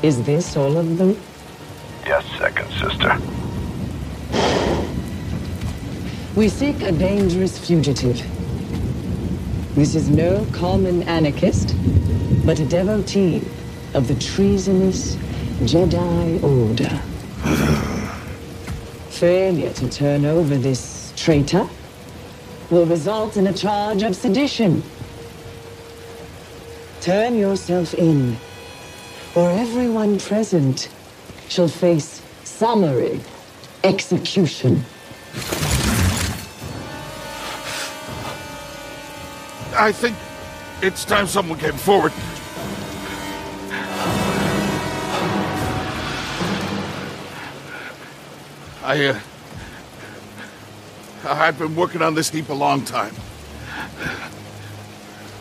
Is this all of them? Yes, second sister. We seek a dangerous fugitive. This is no common anarchist, but a devotee of the treasonous Jedi Order. Failure to turn over this traitor will result in a charge of sedition. Turn yourself in, or everyone present shall face summary execution. I think it's time someone came forward. I, uh, I've been working on this heap a long time.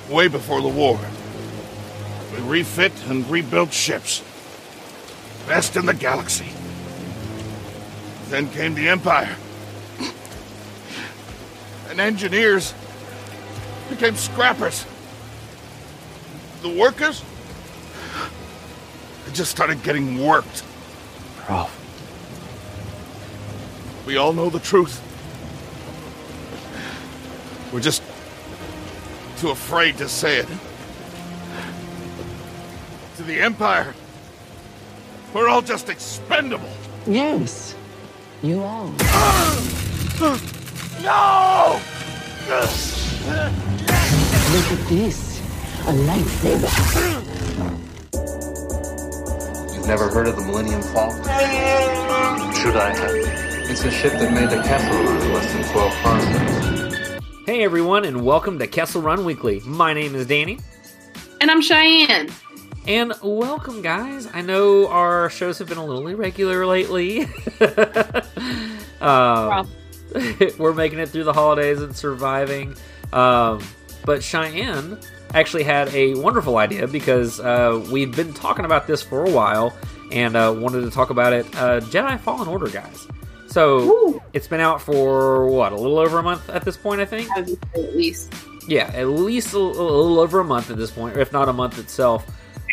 Way before the war. We refit and rebuilt ships. Best in the galaxy. Then came the Empire. And engineers became scrappers. The workers? They just started getting worked. Ralph. We all know the truth. We're just too afraid to say it. To the Empire, we're all just expendable. Yes, you are. No! Look at this. A lightsaber. You've never heard of the Millennium Falcon? Should I have? It's a ship that made the Kessel Run in less than 12 parsecs. Hey everyone, and welcome to Kessel Run Weekly. My name is Danny, And I'm Cheyenne. And welcome, guys. I know our shows have been a little irregular lately. um, we're making it through the holidays and surviving. Um, but Cheyenne actually had a wonderful idea because uh, we've been talking about this for a while and uh, wanted to talk about it. Uh, Jedi Fallen Order, guys. So Woo. it's been out for what a little over a month at this point, I think. I would say At least. Yeah, at least a, a little over a month at this point, if not a month itself.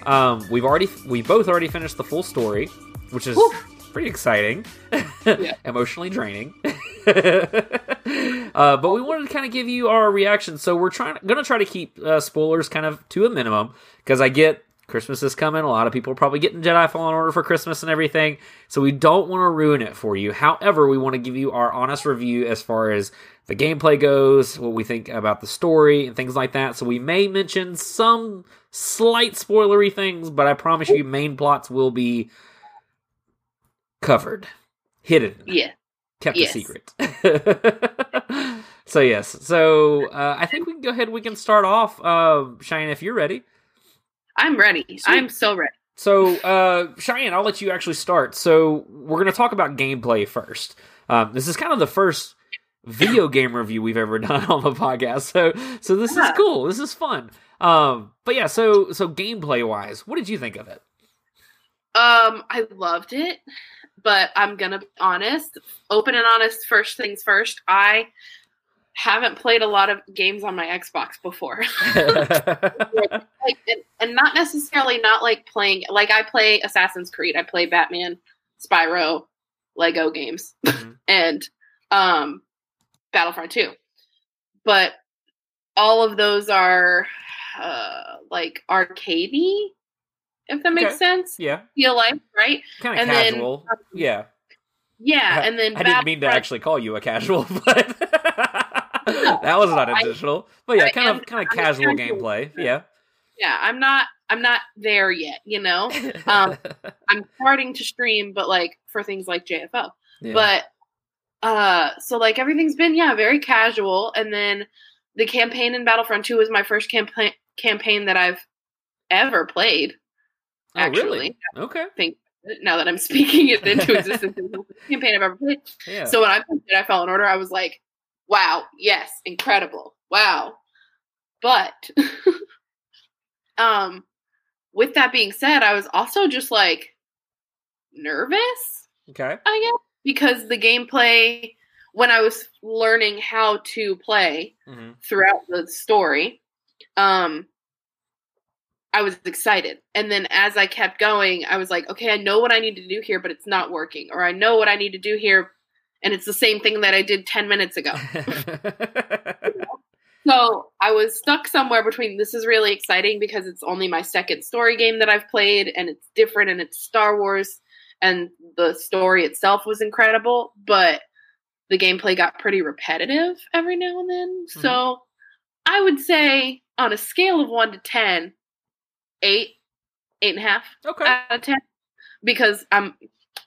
Um, we've already we both already finished the full story, which is Woo. pretty exciting, Yeah. emotionally draining. uh, but we wanted to kind of give you our reaction, so we're trying going to try to keep uh, spoilers kind of to a minimum because I get Christmas is coming. A lot of people are probably getting Jedi Fallen Order for Christmas and everything, so we don't want to ruin it for you. However, we want to give you our honest review as far as the gameplay goes, what we think about the story, and things like that. So we may mention some slight spoilery things, but I promise you, main plots will be covered, hidden, Yeah. kept Yes. a secret. so yes, so uh, I think we can go ahead. We can start off, uh, Cheyenne, if you're ready. I'm ready. I'm so ready. So, uh, Cheyenne, I'll let you actually start. So, we're going to talk about gameplay first. Um, this is kind of the first video game review we've ever done on the podcast. So, so this is cool. This is fun. Um, but yeah, so so gameplay wise, what did you think of it? Um, I loved it, but I'm gonna be honest, open and honest. First things first. I haven't played a lot of games on my Xbox before, like, and, and not necessarily not like playing. Like I play Assassin's Creed, I play Batman, Spyro, Lego games, Mhm. and um, Battlefront Two. But all of those are uh, like arcadey, if that makes Okay. sense. yeah, Feel like right? kind of And then, casual. um, yeah, Yeah, I- and then I didn't mean to actually call you a casual, but that was not intentional. But yeah, kind of kind of I'm casual casual gameplay. Yeah. Yeah, I'm not. I'm not there yet. You know, Um, I'm starting to stream, but like for things like JFO. Yeah. But uh, so like everything's been yeah very casual, and then the campaign in Battlefront Two was my first campaign campaign that I've ever played. Oh, Actually, really? Okay. think now that I'm speaking it into existence, it's the first campaign I've ever played. Yeah. So when I played Jedi Fallen Order, I was like, wow, yes, incredible. Wow. But um with that being said, I was also just like nervous, okay. I guess, because the gameplay when I was learning how to play hmm throughout the story, um I was excited. And then as I kept going, I was like, okay, I know what I need to do here, but it's not working. Or I know what I need to do here, and it's the same thing that I did 10 minutes ago. so I was stuck somewhere between this is really exciting because it's only my second story game that I've played, and it's different, and it's Star Wars, and the story itself was incredible, but the gameplay got pretty repetitive every now and then. So I would say on a scale of one to 10, eight, eight and a half okay. out of 10 because I'm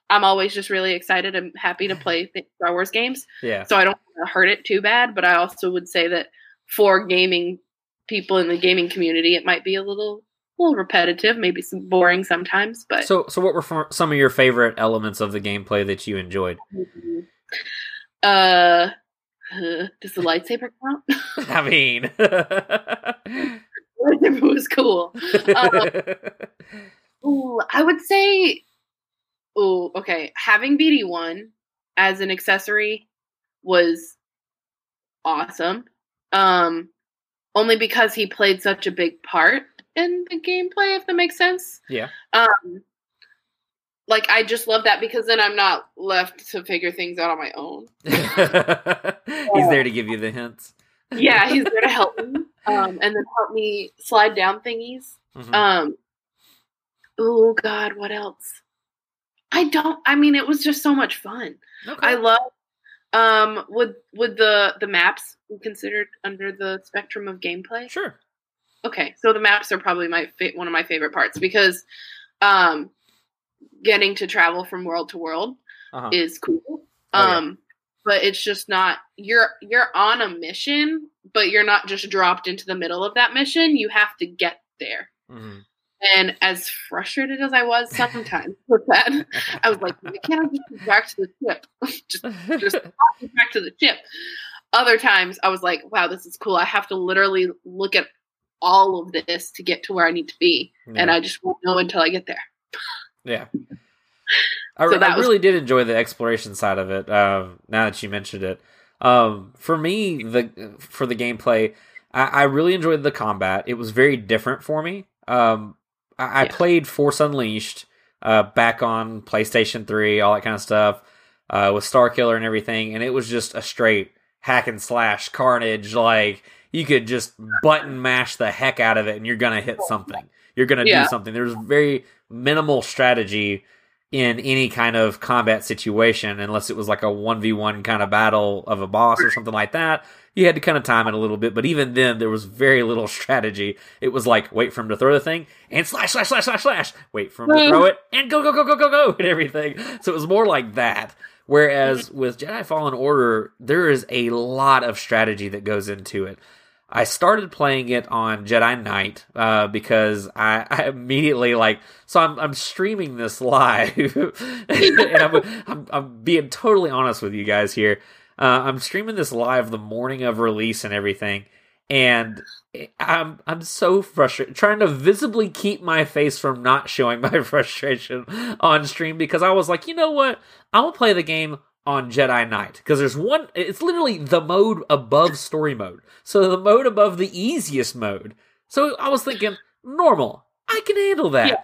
I'm always just really excited and happy to play Star Wars games. Yeah. So I don't want to hurt it too bad, but I also would say that for gaming people in the gaming community, it might be a little little repetitive, maybe some boring sometimes, but So, so what were for- some of your favorite elements of the gameplay that you enjoyed? uh, uh, does the lightsaber count? I mean, lightsaber was cool. Uh, Ooh, I would say, oh, okay. Having BD one as an accessory was awesome. Um, only because he played such a big part in the gameplay, if that makes sense. yeah. Um, like I just love that because then I'm not left to figure things out on my own. He's there to give you the hints. Yeah, he's there to help me, um, and then help me slide down thingies. Mhm. Um. Oh God, what else? I don't. I mean, it was just so much fun. okay. I love. Um. Would would the the maps be considered under the spectrum of gameplay? sure. Okay, so the maps are probably my fa- one of my favorite parts because, um, getting to travel from world to world Uh-huh. is cool. Oh, yeah. Um, but it's just not you're you're on a mission, but you're not just dropped into the middle of that mission. You have to get there. Mhm. And as frustrated as I was sometimes with that, I was like, why can't I just get back to the ship? just just back to the ship. Other times I was like, wow, this is cool. I have to literally look at all of this to get to where I need to be. And I just won't know until I get there. Yeah. I, So I that was- really did enjoy the exploration side of it. Um, now that you mentioned it, um, for me, the for the gameplay, I, I really enjoyed the combat. It was very different for me. Um, I, I Yeah. played Force Unleashed uh, back on PlayStation Three, all that kind of stuff, uh, with Star Killer and everything, and it was just a straight hack and slash carnage. Like you could just button mash the heck out of it, and you're gonna hit something. You're gonna Yeah. do something. There's very minimal strategy in any kind of combat situation unless it was like a 1v1 kind of battle of a boss or something like that. You had to kind of time it a little bit but even then there was very little strategy. It was like wait for him to throw the thing and slash slash slash slash slash. Wait for him to throw it and go go go go go go and everything. So it was more like that. Whereas mm-hmm. with jedi fallen order there is a lot of strategy that goes into it I started playing it on Jedi Knight uh, because I, I immediately like so I'm I'm streaming this live and I'm, I'm I'm being totally honest with you guys here. Uh, I'm streaming this live the morning of release and everything, and I'm I'm so frustrated trying to visibly keep my face from not showing my frustration on stream because I was like, you know what, I will play the game on Jedi Knight because there's one. It's literally the mode above story mode. So the mode above the easiest mode. So I was thinking normal. I can handle that. Yeah.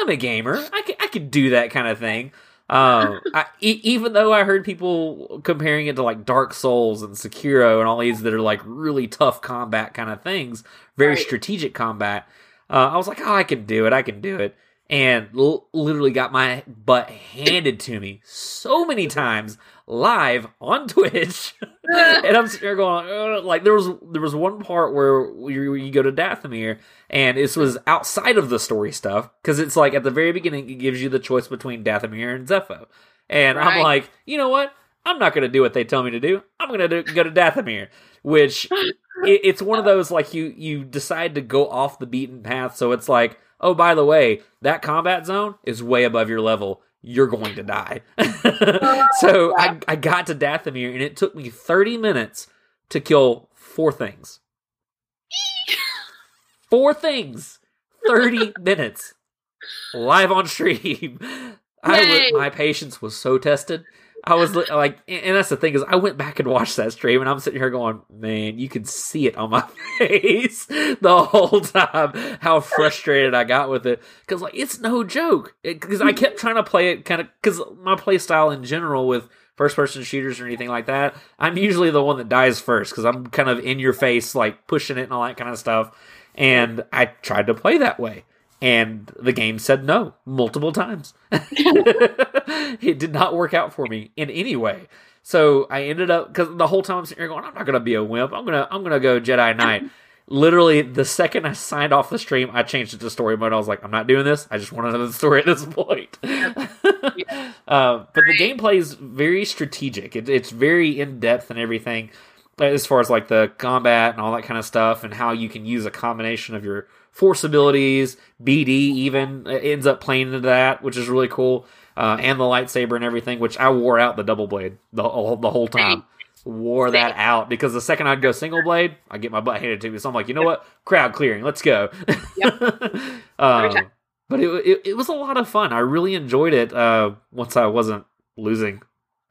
I'm a gamer. I can I can do that kind of thing. Um, I, e- even though I heard people comparing it to like Dark Souls and Sekiro and all these that are like really tough combat kind of things, very Right. strategic combat. Uh, I was like, oh, I can do it. I can do it. And l- literally got my butt handed to me so many times live on Twitch, and I'm sitting there going, "Ugh," like there was there was one part where you, you go to Dathomir, and this was outside of the story stuff because it's like at the very beginning it gives you the choice between Dathomir and Zeffo, and I'm like, you know what? I'm not going to do what they tell me to do. I'm going to go to Dathomir, which it, it's one of those like you you decide to go off the beaten path, so it's like, oh, by the way, that combat zone is way above your level. You're going to die. so I, I got to Dathomir, and it took me 30 minutes to kill four things. Four things. 30 minutes. Live on stream. I my patience was so tested. I was like, and that's the thing is, I went back and watched that stream, and I'm sitting here going, man, you could see it on my face the whole time how frustrated I got with it. Because like it's no joke. Because I kept trying to play it kind of because my play style in general with first person shooters or anything like that, I'm usually the one that dies first because I'm kind of in your face, like pushing it and all that kind of stuff. And I tried to play that way and the game said no multiple times. it did not work out for me in any way. So I ended up because the whole time I'm sitting here going, I'm not gonna be a wimp. I'm gonna I'm gonna go Jedi Knight. Literally, the second I signed off the stream, I changed it to story mode. I was like, I'm not doing this. I just want another story at this point. uh, but the gameplay is very strategic. It, it's very in depth and everything, as far as like the combat and all that kind of stuff, and how you can use a combination of your force abilities. BD even ends up playing into that, which is really cool. Uh, and the lightsaber and everything, which I wore out the double blade the, the whole time. Wore that out because the second I'd go single blade, I get my butt handed to me. So I'm like, you know what? Crowd clearing, let's go. um, but it, it, it was a lot of fun. I really enjoyed it. Uh, once I wasn't losing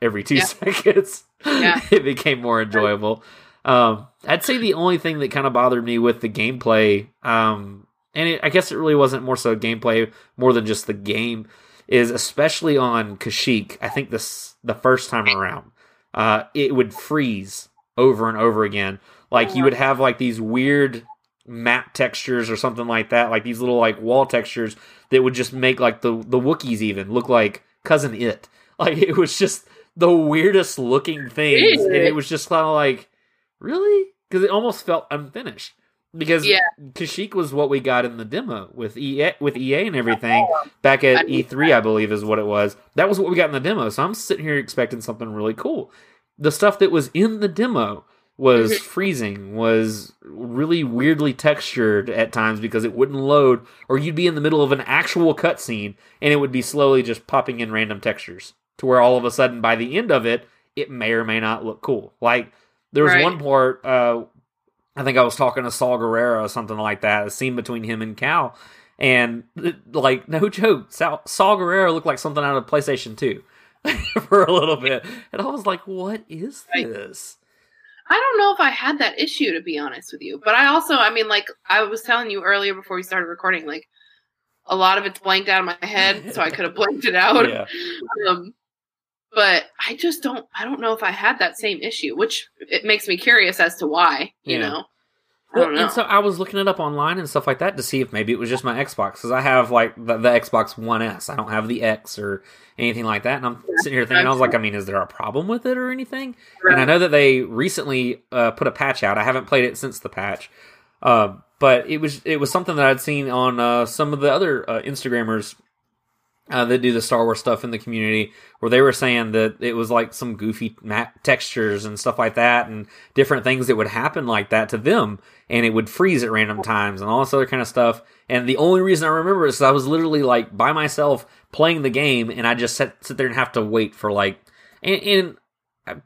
every two yeah. seconds, yeah. it became more enjoyable. Um, I'd say the only thing that kind of bothered me with the gameplay, um, and it, I guess it really wasn't more so gameplay more than just the game, is especially on Kashyyyk. I think this the first time around, uh, it would freeze over and over again. Like you would have like these weird map textures or something like that, like these little like wall textures that would just make like the the Wookiees even look like cousin it. Like it was just the weirdest looking things, and it was just kind of like really? Because it almost felt unfinished. Because yeah. Kashyyyk was what we got in the demo with EA, with EA and everything back at E3, I believe is what it was. That was what we got in the demo. So I'm sitting here expecting something really cool. The stuff that was in the demo was mm-hmm. freezing, was really weirdly textured at times because it wouldn't load, or you'd be in the middle of an actual cutscene and it would be slowly just popping in random textures to where all of a sudden by the end of it, it may or may not look cool. Like there was right. one part. Uh, I think I was talking to Saul Guerrero or something like that. A scene between him and Cal, and like no joke, Saul, Saw Gerrera looked like something out of PlayStation Two for a little bit, and I was like, "What is this?" I don't know if I had that issue to be honest with you, but I also, I mean, like I was telling you earlier before we started recording, like a lot of it's blanked out of my head, so I could have blanked it out. Yeah. Um, but I just don't I don't know if I had that same issue, which it makes me curious as to why, you yeah. know. Well, and so I was looking it up online and stuff like that to see if maybe it was just my Xbox because I have like the, the, Xbox One S. I don't have the X or anything like that. And I'm yeah, sitting here thinking, I was like, I mean, is there a problem with it or anything? Right. And I know that they recently uh, put a patch out. I haven't played it since the patch, uh, but it was it was something that I'd seen on uh, some of the other uh, Instagrammers uh, that do the Star Wars stuff in the community, where they were saying that it was like some goofy map textures and stuff like that, and different things that would happen like that to them, and it would freeze at random times and all this other kind of stuff. And the only reason I remember is I was literally like by myself playing the game, and I just sit sit there and have to wait for like, and, and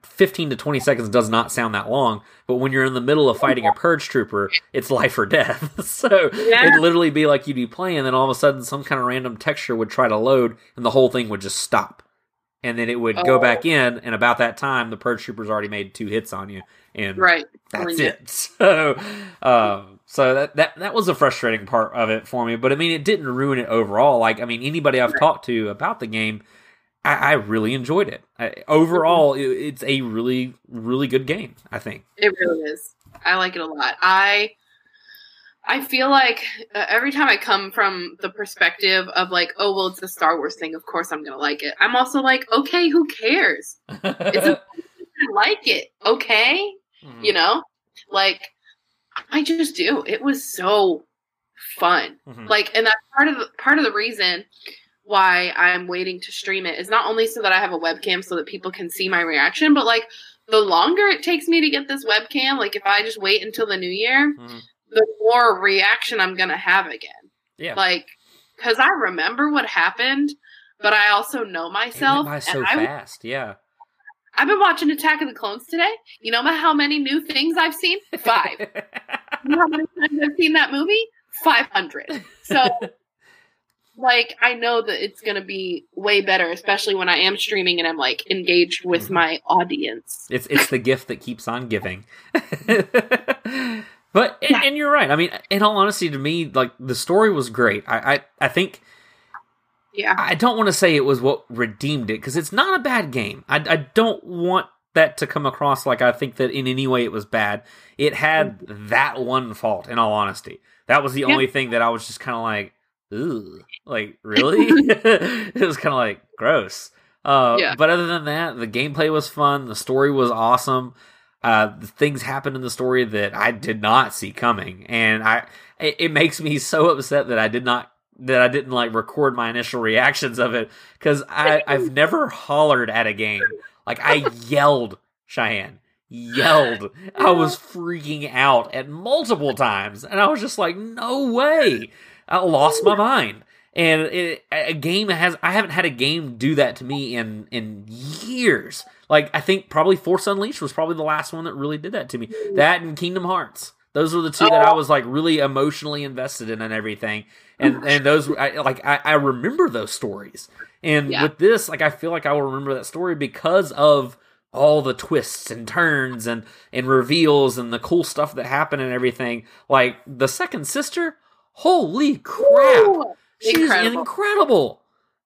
15 to 20 seconds does not sound that long, but when you're in the middle of fighting a purge trooper, it's life or death. so yeah. it'd literally be like you'd be playing, and then all of a sudden some kind of random texture would try to load, and the whole thing would just stop. And then it would oh. go back in, and about that time, the purge trooper's already made two hits on you, and right. that's it. So, um, so that, that that was a frustrating part of it for me. But I mean, it didn't ruin it overall. Like, I mean, anybody I've right. talked to about the game I, I really enjoyed it. I, overall, it, it's a really, really good game. I think it really is. I like it a lot. I I feel like uh, every time I come from the perspective of like, oh well, it's a Star Wars thing. Of course, I'm gonna like it. I'm also like, okay, who cares? it's a, I like it. Okay, mm-hmm. you know, like I just do. It was so fun. Mm-hmm. Like, and that's part of the part of the reason why I'm waiting to stream it is not only so that I have a webcam so that people can see my reaction, but like the longer it takes me to get this webcam, like if I just wait until the new year, mm-hmm. the more reaction I'm gonna have again. Yeah. Like, because I remember what happened, but I also know myself. It so I, fast, yeah. I've been watching Attack of the Clones today. You know how many new things I've seen? Five. you know how many times I've seen that movie? Five hundred. So like I know that it's gonna be way better, especially when I am streaming and I'm like engaged with Mhm. my audience. It's it's the gift that keeps on giving. but and, and you're right. I mean, in all honesty, to me, like the story was great. I I, I think Yeah. I don't want to say it was what redeemed it because it's not a bad game. I I don't want that to come across like I think that in any way it was bad. It had that one fault. In all honesty, that was the Yeah. only thing that I was just kind of like, ooh, like really? it was kind of like gross. Uh, Yeah. But other than that, the gameplay was fun. The story was awesome. Uh, the things happened in the story that I did not see coming, and I it, it makes me so upset that I did not that I didn't like record my initial reactions of it because I I've never hollered at a game like I yelled Cheyenne yelled I was freaking out at multiple times and I was just like no way I lost my mind and it, a game has I haven't had a game do that to me in in years. Like I think probably Force Unleashed was probably the last one that really did that to me. That and Kingdom Hearts. Those were the two that I was like really emotionally invested in and everything. And and those I, like I, I remember those stories. And Yeah. with this, like I feel like I will remember that story because of all the twists and turns and and reveals and the cool stuff that happened and everything. Like the second sister, holy crap! Woo! She's Incredible. incredible.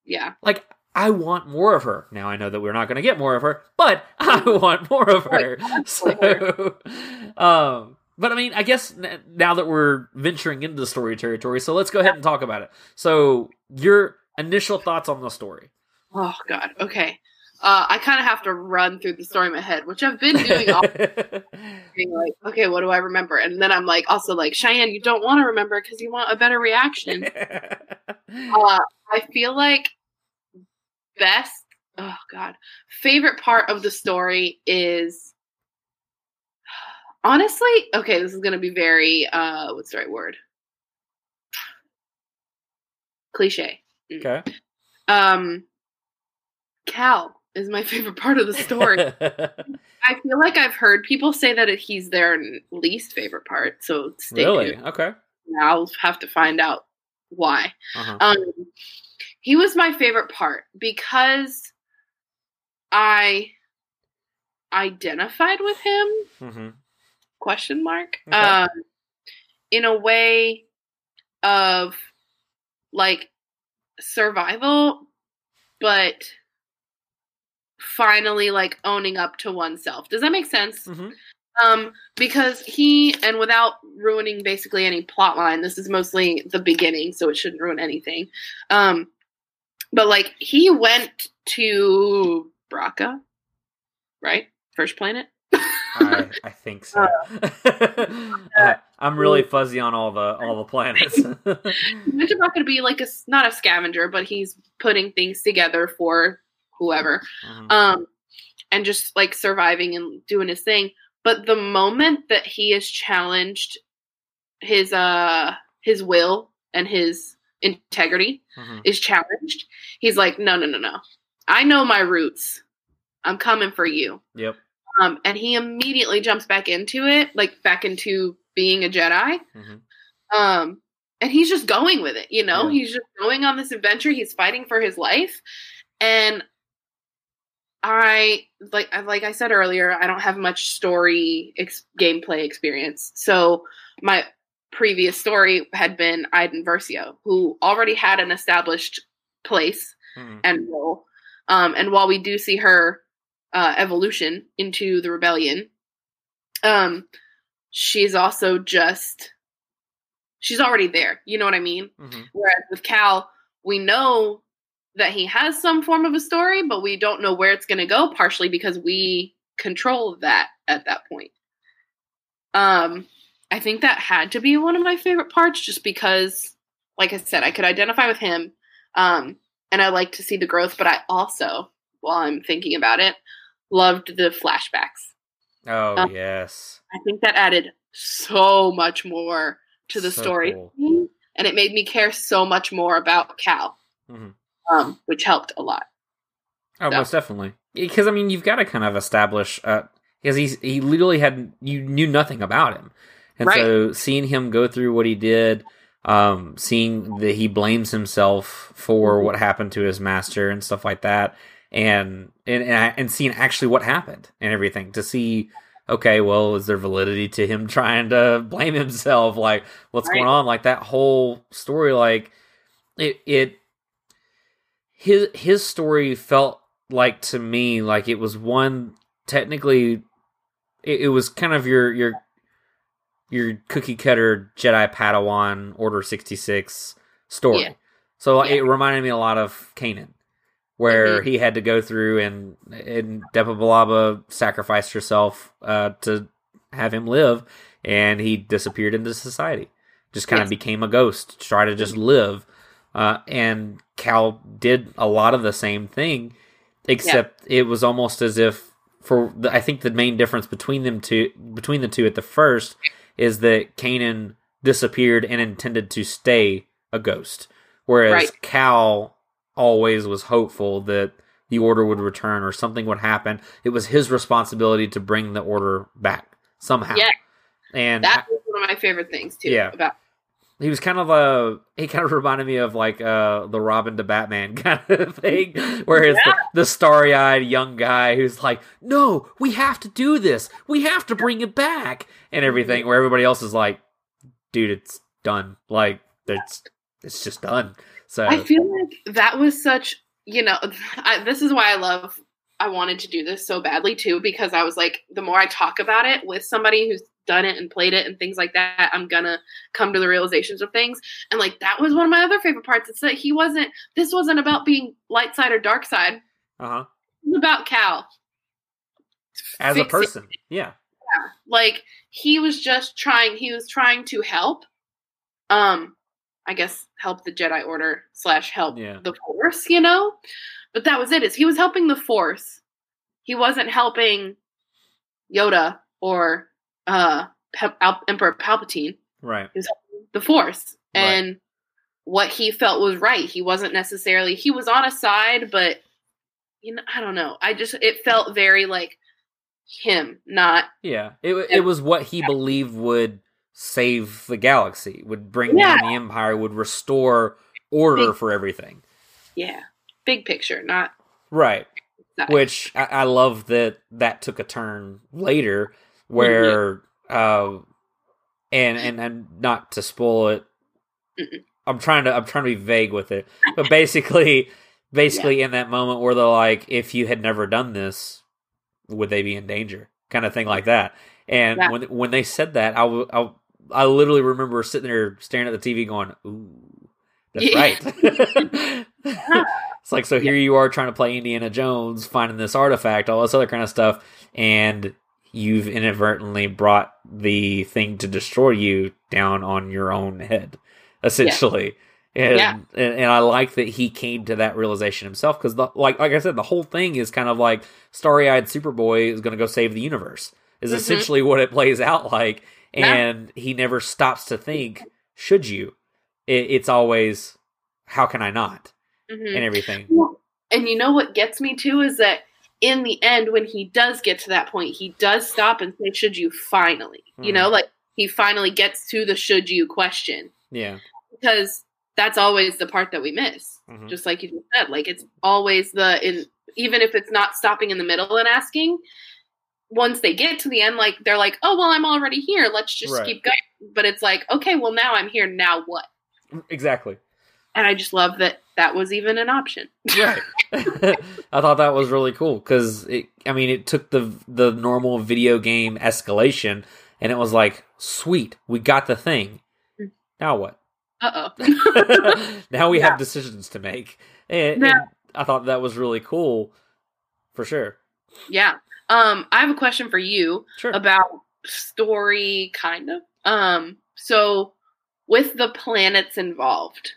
Yeah. Like I want more of her. Now I know that we're not going to get more of her, but I want more of her. So, um, but I mean, I guess now that we're venturing into the story territory, so let's go ahead and talk about it. So, your initial thoughts on the story? Oh God. Okay. Uh, I kind of have to run through the story in my head, which I've been doing all being like, okay, what do I remember? And then I'm like, also like, Cheyenne, you don't want to remember because you want a better reaction. Uh, I feel like best, oh God, favorite part of the story is honestly, okay, this is going to be very, uh, what's the right word? Cliche. okay. Um, Cal is my favorite part of the story. I feel like I've heard people say that he's their least favorite part. So stay really? tuned. Okay. I'll have to find out why. Uh-huh. Um, he was my favorite part because I identified with him hmm question mark Okay. um in a way of like survival but finally like owning up to oneself. Does that make sense? Hmm um because he and without ruining basically any plot line this is mostly the beginning so it shouldn't ruin anything. Um but like he went to Bracca right? First planet? I, I think so. Uh, I'm really fuzzy on all the all the planets. He went to Bracca to be like a not a scavenger but he's putting things together for whoever Mhm. um and just like surviving and doing his thing but the moment that he is challenged his uh his will and his integrity Mhm. is challenged he's like no no no no i know my roots i'm coming for you Yep. um and he immediately jumps back into it like back into being a jedi Mhm. um and he's just going with it you know Yeah. he's just going on this adventure he's fighting for his life and i like like i said earlier i don't have much story ex- gameplay experience so my previous story had been Iden Versio, who already had an established place Mhm. and role. Um, and while we do see her uh, evolution into the rebellion, um, she's also just she's already there. You know what I mean? Mhm. Whereas with Cal, we know that he has some form of a story, but we don't know where it's going to go. Partially because we control that at that point. Um, I think that had to be one of my favorite parts, just because, like I said, I could identify with him, um, and I like to see the growth. But I also, while I'm thinking about it, loved the flashbacks. Oh Um, yes. I think that added so much more to the So story, cool. and it made me care so much more about Cal, Mhm. Um, which helped a lot. Oh, So- most definitely. Because I mean, you've got to kind of establish because he's he literally had you knew nothing about him, and Right. so seeing him go through what he did, um, seeing that he blames himself for Mm-hmm. what happened to his master and stuff like that, and and and, and seeing actually what happened and everything to see. Okay, well, is there validity to him trying to blame himself? Like, what's Right. going on? Like that whole story, like it it his his story felt like to me like it was one technically it, it was kind of your your your cookie cutter Jedi Padawan Order sixty six story. Yeah. So Yeah. it reminded me a lot of Kanan, where Mhm. he had to go through and and Depa Billaba sacrificed herself uh, to have him live, and he disappeared into society. Just kind of Yes. became a ghost, to try to just live. Uh, and Cal did a lot of the same thing, except it was almost as if for the, I think the main difference between them two between the two at the first is that Kanan disappeared and intended to stay a ghost, whereas Right. Cal always was hopeful that the order would return or something would happen. It was his responsibility to bring the order back somehow. Yeah. And That was one of my favorite things too. Yeah. About he was kind of a he kind of reminded me of like uh the Robin to Batman kind of thing, where it's the, the starry eyed young guy who's like, "No, we have to do this. We have to bring it back," and everything. Where everybody else is like, "Dude, it's done. Like, it's it's just done." So I feel like that was such, you know, I, this is why I love, I wanted to do this so badly too, because I was like, the more I talk about it with somebody who's done it and played it and things like that, I'm gonna come to the realizations of things. And like, that was one of my other favorite parts. It's that he wasn't, this wasn't about being light side or dark side, uh huh. it was about Cal. As a person, yeah, like he was just trying he was trying to help um i guess help the jedi order slash help Yeah. the force you know but that was it is he was helping the force he wasn't helping yoda or uh Pe- Al- emperor palpatine right, the force Right. and what he felt was right he wasn't necessarily he was on a side but you know i don't know i just it felt very like him not yeah. It it was what he believed would save the galaxy, would bring Yeah. down the empire, would restore order Big- for everything. yeah big picture not Right. which I, I love that that took a turn later where uh and and and not to spoil it Mm-mm. i'm trying to i'm trying to be vague with it but basically basically in that moment where they're like if you had never done this would they be in danger? Kind of thing like that. And Yeah. when when they said that I, I I literally remember sitting there staring at the tv going ooh that's Yeah. right. It's like so here you are trying to play Indiana Jones, finding this artifact, all this other kind of stuff, and you've inadvertently brought the thing to destroy you down on your own head, essentially. And, Yeah. and and I like that he came to that realization himself because like like I said, the whole thing is kind of like starry eyed Superboy is going to go save the universe is Mhm. essentially what it plays out like, Yeah. and he never stops to think, should you? It, it's always how can I not Mhm. and everything. And you know what gets me too is that in the end, when he does get to that point, he does stop and say, "Should you finally?" You Mhm. know, like he finally gets to the "should you" question Yeah. because that's always the part that we miss. Mhm. Just like you just said, like it's always the in even if it's not stopping in the middle and asking. Once they get to the end, like they're like, "Oh well, I'm already here. Let's just Right. keep going." But it's like, okay, well now I'm here. Now what? Exactly. And I just love that that was even an option. Right. I thought that was really cool because it. I mean, it took the the normal video game escalation, and it was like, sweet, we got the thing. Mm. Now what? Uh oh. now we Yeah. have decisions to make, and, Now- and I thought that was really cool, for sure. Yeah. Um, I have a question for you Sure. about story, kind of. Um, so with the planets involved,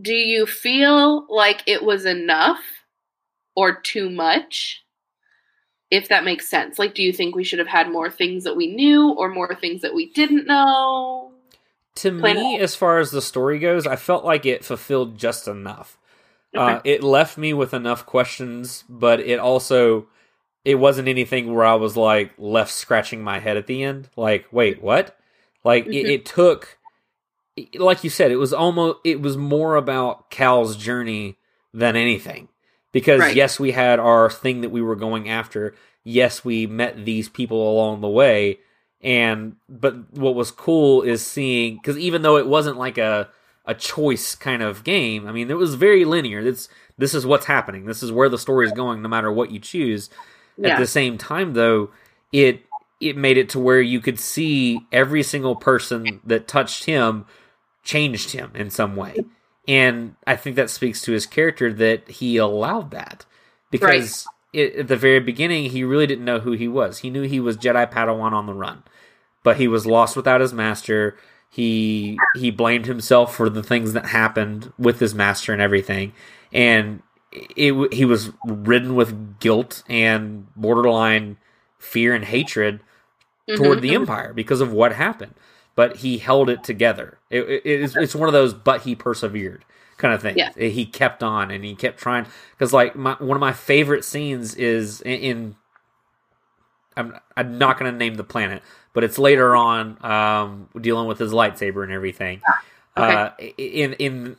do you feel like it was enough or too much? If that makes sense. Like, do you think we should have had more things that we knew or more things that we didn't know? to Planet me, as far as the story goes, I felt like it fulfilled just enough. Uh, it left me with enough questions, but it also it wasn't anything where I was like left scratching my head at the end. Like, wait, what? Like it, Mhm. it took like you said, it was almost it was more about Cal's journey than anything. Because Right. yes, we had our thing that we were going after. Yes, we met these people along the way, and but what was cool is seeing because even though it wasn't like a a choice kind of game, I mean, it was very linear. It's this is what's happening. This is where the story is going, no matter what you choose. At the same time, though, it it made it to where you could see every single person that touched him changed him in some way. And I think that speaks to his character that he allowed that because it, at the very beginning he really didn't know who he was. He knew he was Jedi Padawan on the run, but he was lost without his master. He he blamed himself for the things that happened with his master and everything, and it, he was ridden with guilt and borderline fear and hatred toward Mhm. the empire because of what happened. But he held it together. It, it, it's, it's one of those, but he persevered kind of thing. Yeah. He kept on and he kept trying. Because like my, one of my favorite scenes is in. in I'm I'm not going to name the planet, but it's later on um, dealing with his lightsaber and everything. Uh, in in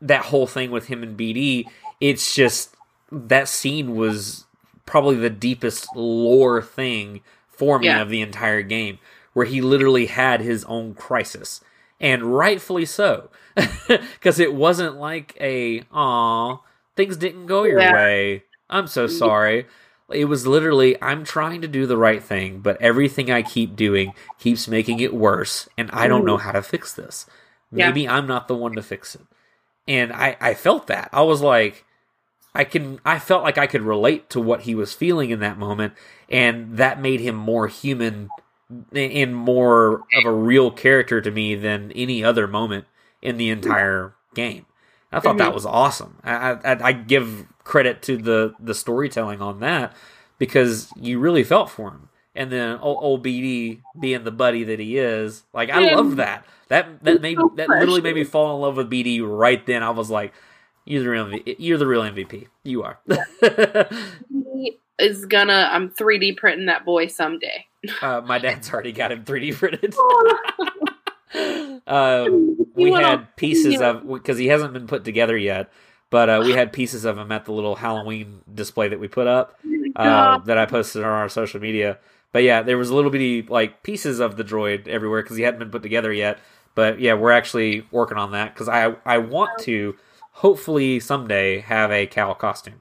that whole thing with him and BD, it's just that scene was probably the deepest lore thing for me Yeah. of the entire game, where he literally had his own crisis, and rightfully so, because it wasn't like a "aw, things didn't go your Yeah. way, I'm so sorry." It was literally, I'm trying to do the right thing, but everything I keep doing keeps making it worse, and I don't know mm-hmm. how to fix this. Yeah. Maybe I'm not the one to fix it. And I, I felt that. I was like, I can, I felt like I could relate to what he was feeling in that moment, and that made him more human and more of a real character to me than any other moment in the entire game. I thought that was awesome. I, I, I give credit to the the storytelling on that because you really felt for him. And then old, old BD being the buddy that he is, like I love that. That that made so that literally made me fall in love with BD right then. I was like, "You're the real MVP. You're the real MVP. You are." He is gonna. I'm 3D printing that boy someday. Uh, my dad's already got him 3D printed. um, we You went on- had pieces of because he hasn't been put together yet, but uh, we had pieces of him at the little Halloween display that we put up uh, that I posted on our social media. But yeah, there was a little bitty like pieces of the droid everywhere because he hadn't been put together yet. But yeah, we're actually working on that because I I want to hopefully someday have a Cal costume.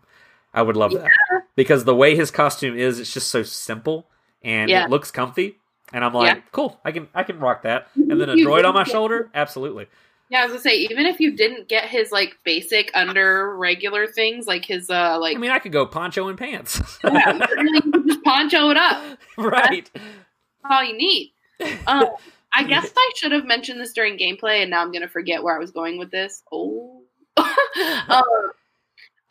I would love that because the way his costume is, it's just so simple and Yeah. it looks comfy. And I'm like, Yeah. cool, I can I can rock that. And then a droid on my shoulder, absolutely. Yeah, I was gonna say, even if you didn't get his like basic under regular things, like his uh like I mean, I could go poncho and pants. yeah, literally you can just poncho it up. right. That's all you need. Um, I guess I should have mentioned this during gameplay, and now I'm gonna forget where I was going with this. Oh, uh,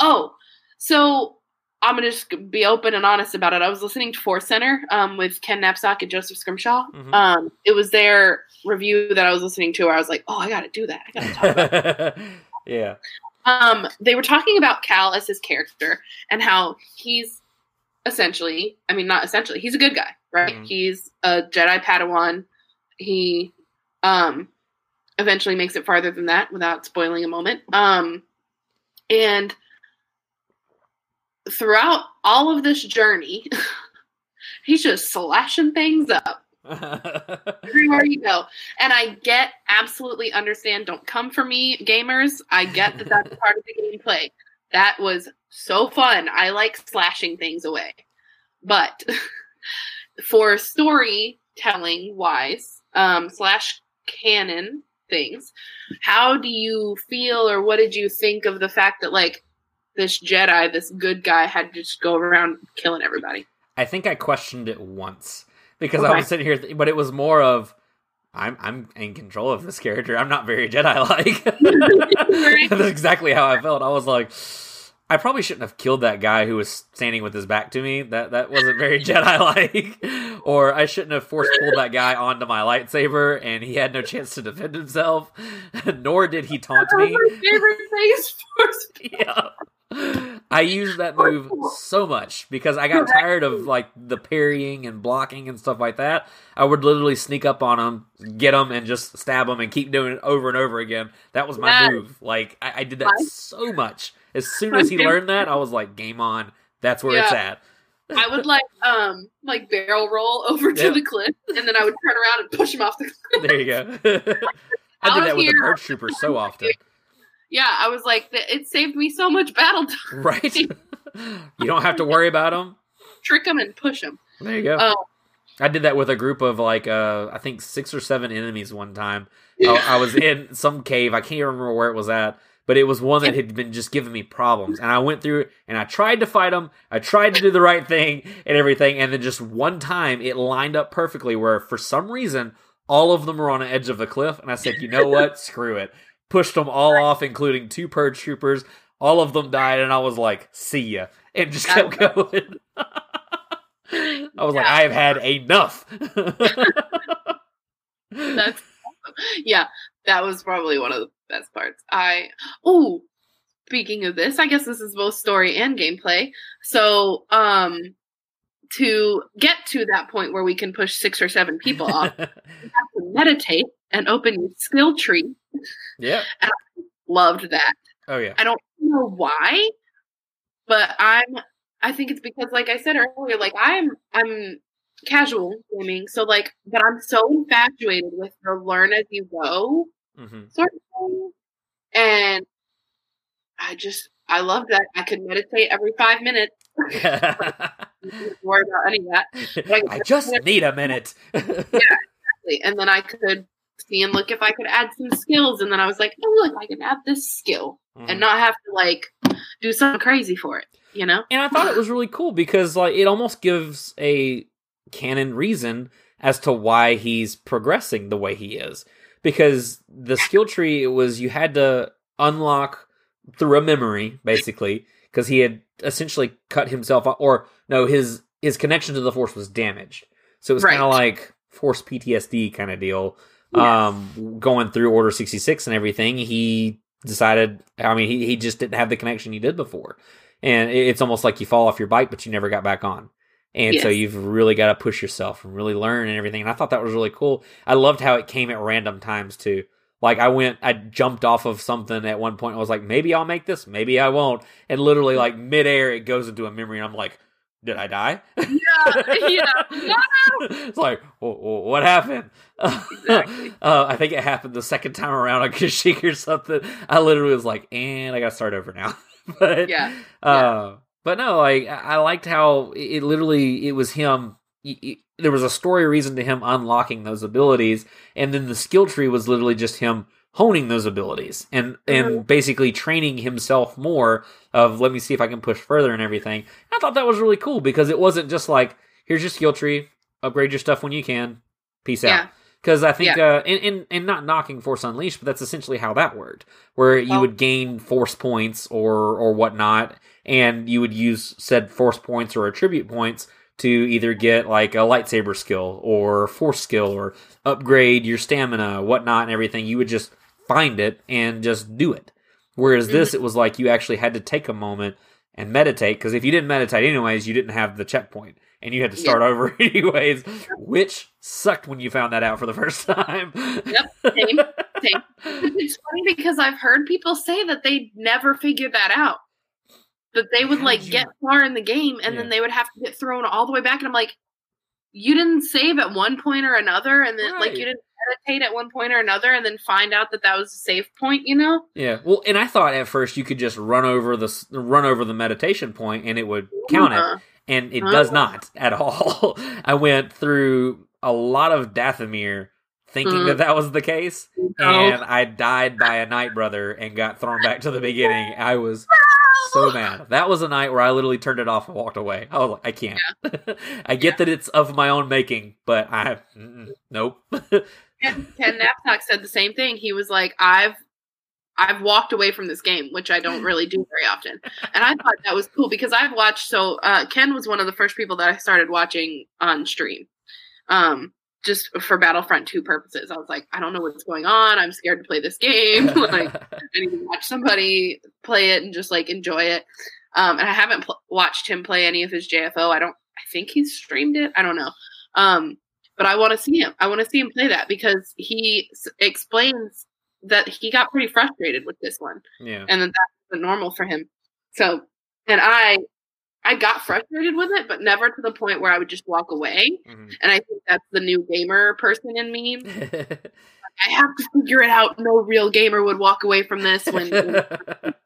oh, so I'm gonna just be open and honest about it. I was listening to Force Center um, with Ken Napzok and Joseph Scrimshaw. Mhm. Um, it was their review that I was listening to. Where I was like, oh, I gotta do that. I gotta talk about yeah. um, they were talking about Cal as his character and how he's essentially, I mean, not essentially, he's a good guy, right? Mhm. He's a Jedi Padawan. He um, eventually makes it farther than that without spoiling a moment. Um, and throughout all of this journey, he's just slashing things up everywhere you go. And I get, absolutely understand. Don't come for me, gamers. I get that that's part of the gameplay. That was so fun. I like slashing things away. But for storytelling wise, um, slash canon things, how do you feel or what did you think of the fact that, like, this Jedi, this good guy, had to just go around killing everybody? I think I questioned it once because I was sitting here, th- but it was more of I'm I'm in control of this character. I'm not very Jedi like. That's exactly how I felt. I was like, I probably shouldn't have killed that guy who was standing with his back to me. That that wasn't very Jedi like. or I shouldn't have force pulled that guy onto my lightsaber and he had no chance to defend himself. Nor did he taunt me. my favorite thing is Force yeah. I used that move so much because I got tired of like the parrying and blocking and stuff like that. I would literally sneak up on them, get them, and just stab them and keep doing it over and over again. That was my move. Like I, I did that so much. As soon as he learned that, I was like, "Game on." That's where it's at. I would like um like barrel roll over to Yeah. the cliff, and then I would turn around and push him off the cliff. There you go. I did that with the here. purge troopers so often. Yeah, I was like, it saved me so much battle time. Right? you don't have to worry about them. Trick them and push them. There you go. Oh. I did that with a group of like uh I think six or seven enemies one time. I, I was in some cave. I can't remember where it was at, but it was one that had been just giving me problems. And I went through and I tried to fight them. I tried to do the right thing and everything. And then just one time it lined up perfectly where for some reason all of them were on the edge of the cliff. And I said, you know what? Screw it. Pushed them all off, including two purge troopers. All of them died, and I was like, "See ya," and just kept going. I was like, "I have had enough." That's yeah, that was probably one of the best parts. I oh, speaking of this, I guess this is both story and gameplay. So, um, to get to that point where we can push six or seven people off, you have to meditate and open your skill tree. Yeah. I loved that. Oh yeah. I don't know why, but I'm. I think it's because, like I said earlier, like I'm, I'm casual gaming, so like, but I'm so infatuated with the learn as you go mm-hmm. sort of thing, and I just, I love that I could meditate every five minutes. Worry about any of that, I just need a minute. Yeah, exactly. And then I could and look if I could add some skills, and then I was like, oh look, I can add this skill Mhm. and not have to like do something crazy for it, you know? and I thought it was really cool because like it almost gives a canon reason as to why he's progressing the way he is. Because the skill tree it was you had to unlock through a memory basically because he had essentially cut himself off or no his his connection to the force was damaged. So it was kind of like force PTSD kind of deal. Yes. Um going through order 66 and everything, he decided I mean he he just didn't have the connection he did before. And it- it's almost like you fall off your bike but you never got back on. And so you've really got to push yourself and really learn and everything. And i thought that was really cool. I loved how it came at random times too. Like i went i jumped off of something at one point i was like maybe i'll make this maybe i won't. And literally like midair it goes into a memory and i'm like did i die Yeah, yeah. No, it's like wh- wh- what happened Exactly. uh, i think it happened the second time around on Kashyyyk or something i literally was like and i gotta start over now but Yeah. uh, but no, like I liked how it it literally it was him. y- y- There was a story reason to him unlocking those abilities, and then the skill tree was literally just him honing those abilities and and basically training himself more. Of let me see if I can push further and everything. I thought that was really cool because it wasn't just like here's your skill tree, upgrade your stuff when you can, peace Yeah. out. Because I think, uh, and, and and not knocking Force Unleashed, but that's essentially how that worked, where you would gain Force points or or whatnot, and you would use said Force points or attribute points to either get like a lightsaber skill or Force skill or upgrade your stamina, whatnot, and everything. You would just find it and just do it. Whereas this, mm-hmm. it was like you actually had to take a moment and meditate because if you didn't meditate anyways, you didn't have the checkpoint and you had to start over anyways, which sucked when you found that out for the first time. Yep, same, same. It's funny because I've heard people say that they never figured that out. That they would like get far in the game and Yeah. then they would have to get thrown all the way back. And I'm like, you didn't save at one point or another, and then like you didn't meditate at one point or another, and then find out that that was a safe point. You know? Yeah, well, and I thought at first you could just run over the run over the meditation point and it would count it, Uh, and it Huh? does not at all. I went through a lot of Dathomir thinking Mm. that that was the case, no. and I died by a night brother and got thrown back to the beginning. I was so mad. That was a night where I literally turned it off and walked away. I was like, I can't. I get that it's of my own making, but I nope. Ken, Ken said the same thing. He was like, I've I've walked away from this game, which I don't really do very often. And I thought that was cool because I've watched so uh Ken was one of the first people that I started watching on stream. Um just for Battlefront 2 purposes. I was like, I don't know what's going on. I'm scared to play this game. like I need to watch somebody play it and just like enjoy it. Um, and I haven't pl- watched him play any of his JFO. I don't. I think he's streamed it. I don't know. Um, but I want to see him. I want to see him play that because he s- explains that he got pretty frustrated with this one, Yeah. and that that's the normal for him. So, and I, I got frustrated with it, but never to the point where I would just walk away. Mhm. And I think that's the new gamer person in me. I have to figure it out. No real gamer would walk away from this when.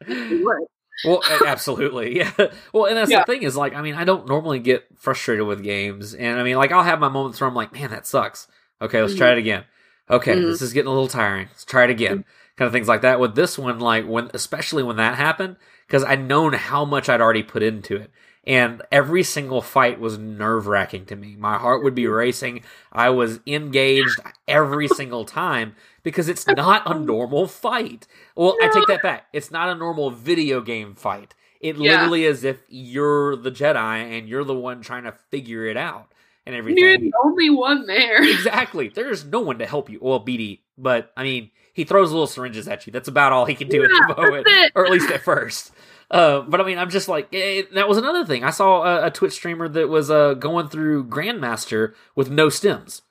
Well, absolutely, yeah. Well, and that's Yeah. the thing is like, I mean, I don't normally get frustrated with games, and I mean, like, I'll have my moments where I'm like, man, that sucks. Okay, let's try it again. Okay, Mhm. this is getting a little tiring. Let's try it again. Kind of things like that. With this one, like when, especially when that happened, because I'd known how much I'd already put into it, and every single fight was nerve wracking to me. My heart would be mm. racing. I was engaged every single time because it's not a normal fight. Well, I take that back. It's not a normal video game fight. It Yeah. literally is if you're the Jedi and you're the one trying to figure it out and everything. You're the only one there. exactly. There's no one to help you. Well, BD, but I mean, he throws little syringes at you. That's about all he can do Yeah, at the moment, or at least at first. Uh, but I mean, I'm just like eh, that was another thing. I saw a, a Twitch streamer that was uh, going through Grandmaster with no stems.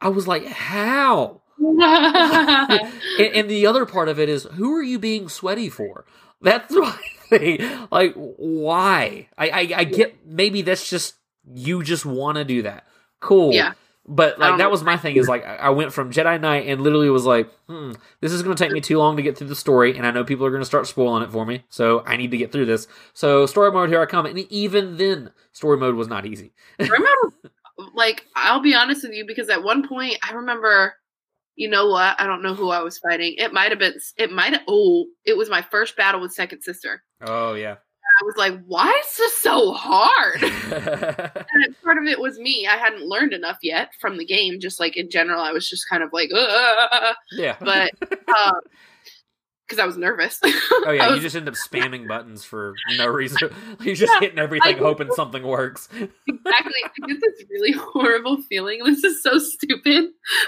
I was like, how? and, and the other part of it is, who are you being sweaty for? That's my thing. Like, why? I, I, I get maybe that's just you just want to do that. Cool. Yeah. But like that was my thing is like I went from Jedi Knight and literally was like, hmm, this is going to take me too long to get through the story, and I know people are going to start spoiling it for me, so I need to get through this. So story mode, here I come, and even then, story mode was not easy. remember, like, I'll be honest with you because at one point I remember, you know what? I don't know who I was fighting. It might have been, it might have, oh, it was my first battle with Second Sister. Oh yeah. I was like, why is this so hard? and part of it was me. I hadn't learned enough yet from the game. Just like in general, I was just kind of like, Ugh. yeah. but um, because I was nervous. Oh yeah, I you just end up spamming buttons for no reason. You're just hitting everything, I- hoping something works. exactly. I get this really horrible feeling. This is so stupid,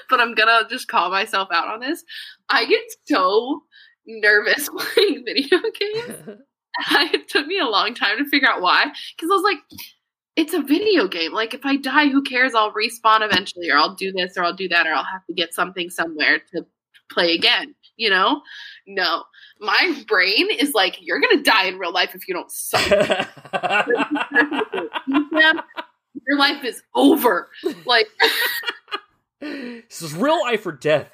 but I'm gonna just call myself out on this. I get so nervous playing video games. it took me a long time to figure out why. Because I was like, it's a video game. Like, if I die, who cares? I'll respawn eventually, or I'll do this, or I'll do that, or I'll have to get something somewhere to play again. You know? No. My brain is like, you're gonna die in real life if you don't suck. Your life is over. Like, this is real life or death.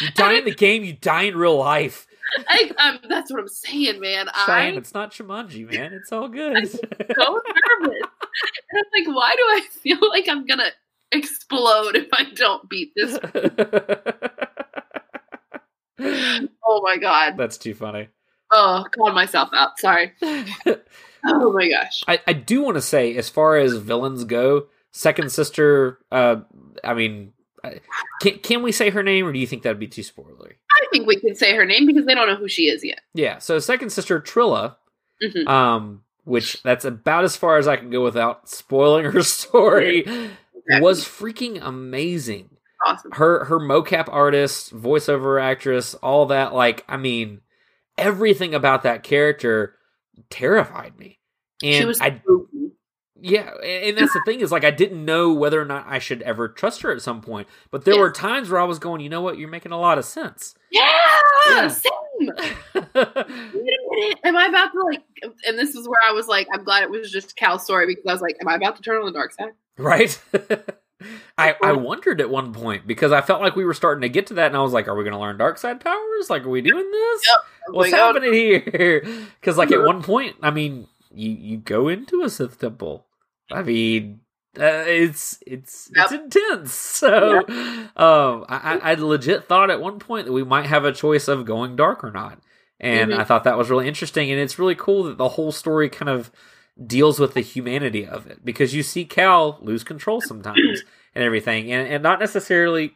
You die in the game, you die in real life. I, um, that's what I'm saying, man. Cheyenne, I'm it's not Jumanji, man. It's all good. so nervous. And I'm like, why do I feel like I'm gonna explode if I don't beat this? Oh my god. That's too funny. Oh, called myself out. Sorry. Oh my gosh. I, I do want to say, as far as villains go, Second Sister. Uh, I mean, I- can can we say her name, or do you think that'd be too spoilery? I think we can say her name because they don't know who she is yet. Yeah. So Second Sister Trilla, Mhm. um, which that's about as far as I can go without spoiling her story, was freaking amazing. Awesome. Her her mocap artist, voiceover actress, all that. Like, I mean, everything about that character terrified me. And she was I. Yeah, and that's the thing is like I didn't know whether or not I should ever trust her at some point. But there Yeah. were times where I was going, you know what, you're making a lot of sense. Yeah, Yeah. same. Wait a minute. Am I about to like? And this is where I was like, I'm glad it was just Cal's story because I was like, am I about to turn on the dark side? right? I I wondered at one point because I felt like we were starting to get to that, and I was like, "Are we going to learn dark side powers? Like, are we doing this? Yep. Oh What's oh, happening here?" Because like at one point, I mean, you you go into a Sith temple. I mean, uh, it's it's it's intense. So, um, I, I legit thought at one point that we might have a choice of going dark or not, and Mhm. I thought that was really interesting. And it's really cool that the whole story kind of deals with the humanity of it because you see Cal lose control sometimes and everything, and and not necessarily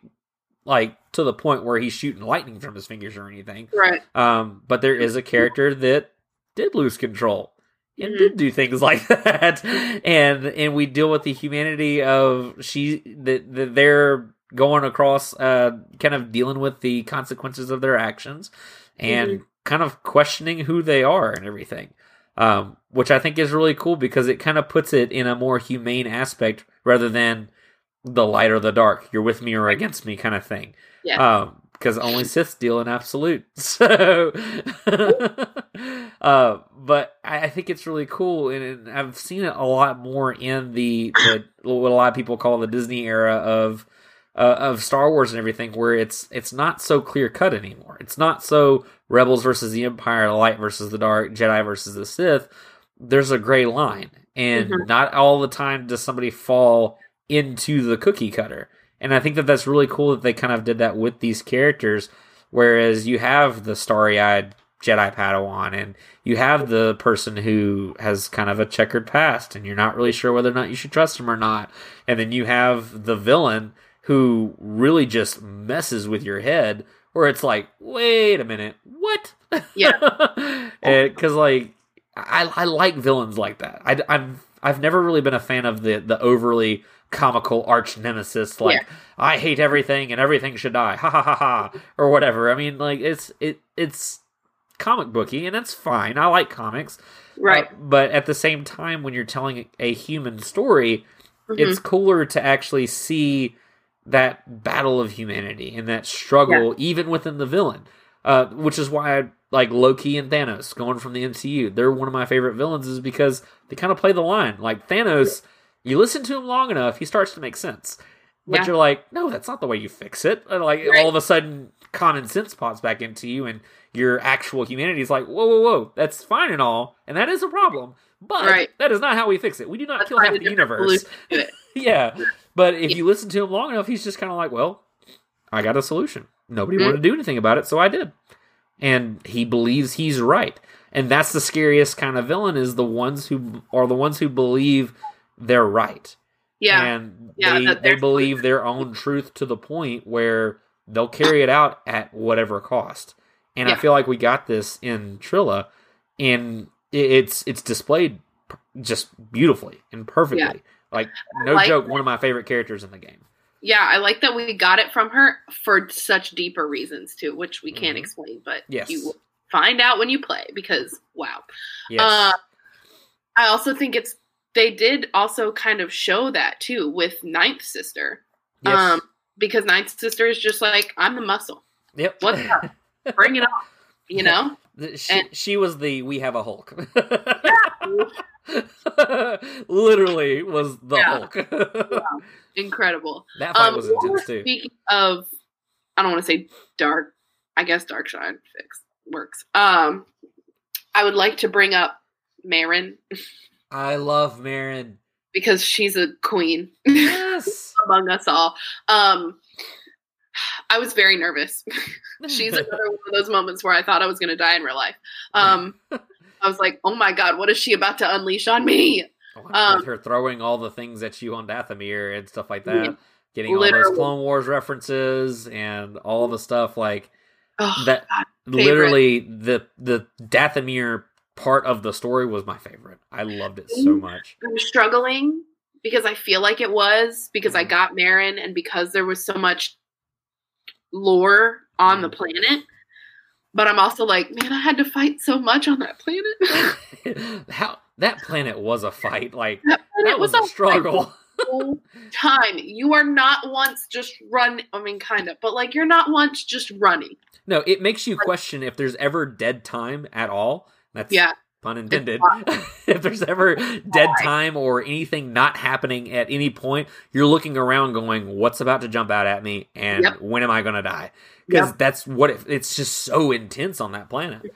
like to the point where he's shooting lightning from his fingers or anything. Right. Um, but there is a character that did lose control and Mhm. did do things like that, and and we deal with the humanity of she that that they're going across, uh, kind of dealing with the consequences of their actions, and kind of questioning who they are and everything. um, which I think is really cool because it kind of puts it in a more humane aspect rather than the light or the dark. You're with me or against me kind of thing. Yeah. Um, because only Sith deal in absolute. So, uh, but I, I think it's really cool, and, and I've seen it a lot more in the, the what a lot of people call the Disney era of uh, of Star Wars and everything, where it's it's not so clear cut anymore. It's not so Rebels versus the Empire, the light versus the dark, Jedi versus the Sith. There's a gray line, and Mhm. not all the time does somebody fall into the cookie cutter. And I think that that's really cool that they kind of did that with these characters. Whereas you have the starry eyed Jedi Padawan, and you have the person who has kind of a checkered past, and you're not really sure whether or not you should trust him or not. And then you have the villain who really just messes with your head, where it's like, wait a minute, what? Yeah. Because like, I I like villains like that. I, I've I've never really been a fan of the the overly comical arch nemesis like Yeah. I hate everything and everything should die ha ha ha ha or whatever. I mean like it's it it's comic booky and that's fine. I like comics. right. Uh, but at the same time when you're telling a human story, Mhm. it's cooler to actually see that battle of humanity and that struggle even within the villain uh, which is why I like Loki and Thanos going from the MCU. They're one of my favorite villains, is because they kind of play the line. Like Thanos, you listen to him long enough, he starts to make sense. But Yeah. you're like, no, that's not the way you fix it. And like Right. all of a sudden, common sense pops back into you, and your actual humanity is like, whoa, whoa, whoa, that's fine and all, and that is a problem. But Right. that is not how we fix it. We do not Let's kill half the universe. solution to it. yeah. But if Yeah. you listen to him long enough, he's just kind of like, well, I got a solution. Nobody Mhm. wanted to do anything about it, so I did. And he believes he's right. And that's the scariest kind of villain is the ones who are the ones who believe they're right. Yeah. And Yeah, they, they believe their own truth to the point where they'll carry it out at whatever cost. And I feel like we got this in Trilla, and it's it's displayed just beautifully and perfectly. Like no like joke, one of my favorite characters in the game. yeah, I like that we got it from her for such deeper reasons too, which we can't Mhm. explain, but Yes. you will find out when you play because wow. Yes. Uh, I also think it's they did also kind of show that too with Ninth Sister. yes. Um, because Ninth Sister is just like I'm the muscle. yep. what's up? Bring it on. You know? She, and- she was the we have a Hulk. Literally was the Yeah. Hulk. Incredible. that fight Um, was intense too. Speaking of, I don't want to say dark. I guess dark shine fix works. Um, I would like to bring up Marin I love Marin. because she's a queen Yes. among us all. Um, I was very nervous. she's another one of those moments where I thought I was going to die in real life. Um, I was like, oh my god, what is she about to unleash on me? um, with her throwing all the things at you on Dathomir and stuff like that. Yeah. Getting all those Clone Wars references and all the stuff like Oh, that. God, literally, the the Dathomir part of the story was my favorite. I loved it so much. I'm struggling because I feel like it was because I Mhm. got Marin and because there was so much lore on the Mhm. planet. But I'm also like, man, I had to fight so much on that planet. How that planet was a fight. Like that planet that was a fight struggle. time. You are not once just run. I mean, kind of, but like you're not once just running. No, it makes you question if there's ever dead time at all. That's Yeah, pun intended. if there's ever dead time or anything not happening at any point, you're looking around going, "What's about to jump out at me?" and Yep. when am I going to die? Because Yep. that's what it, it's just so intense on that planet.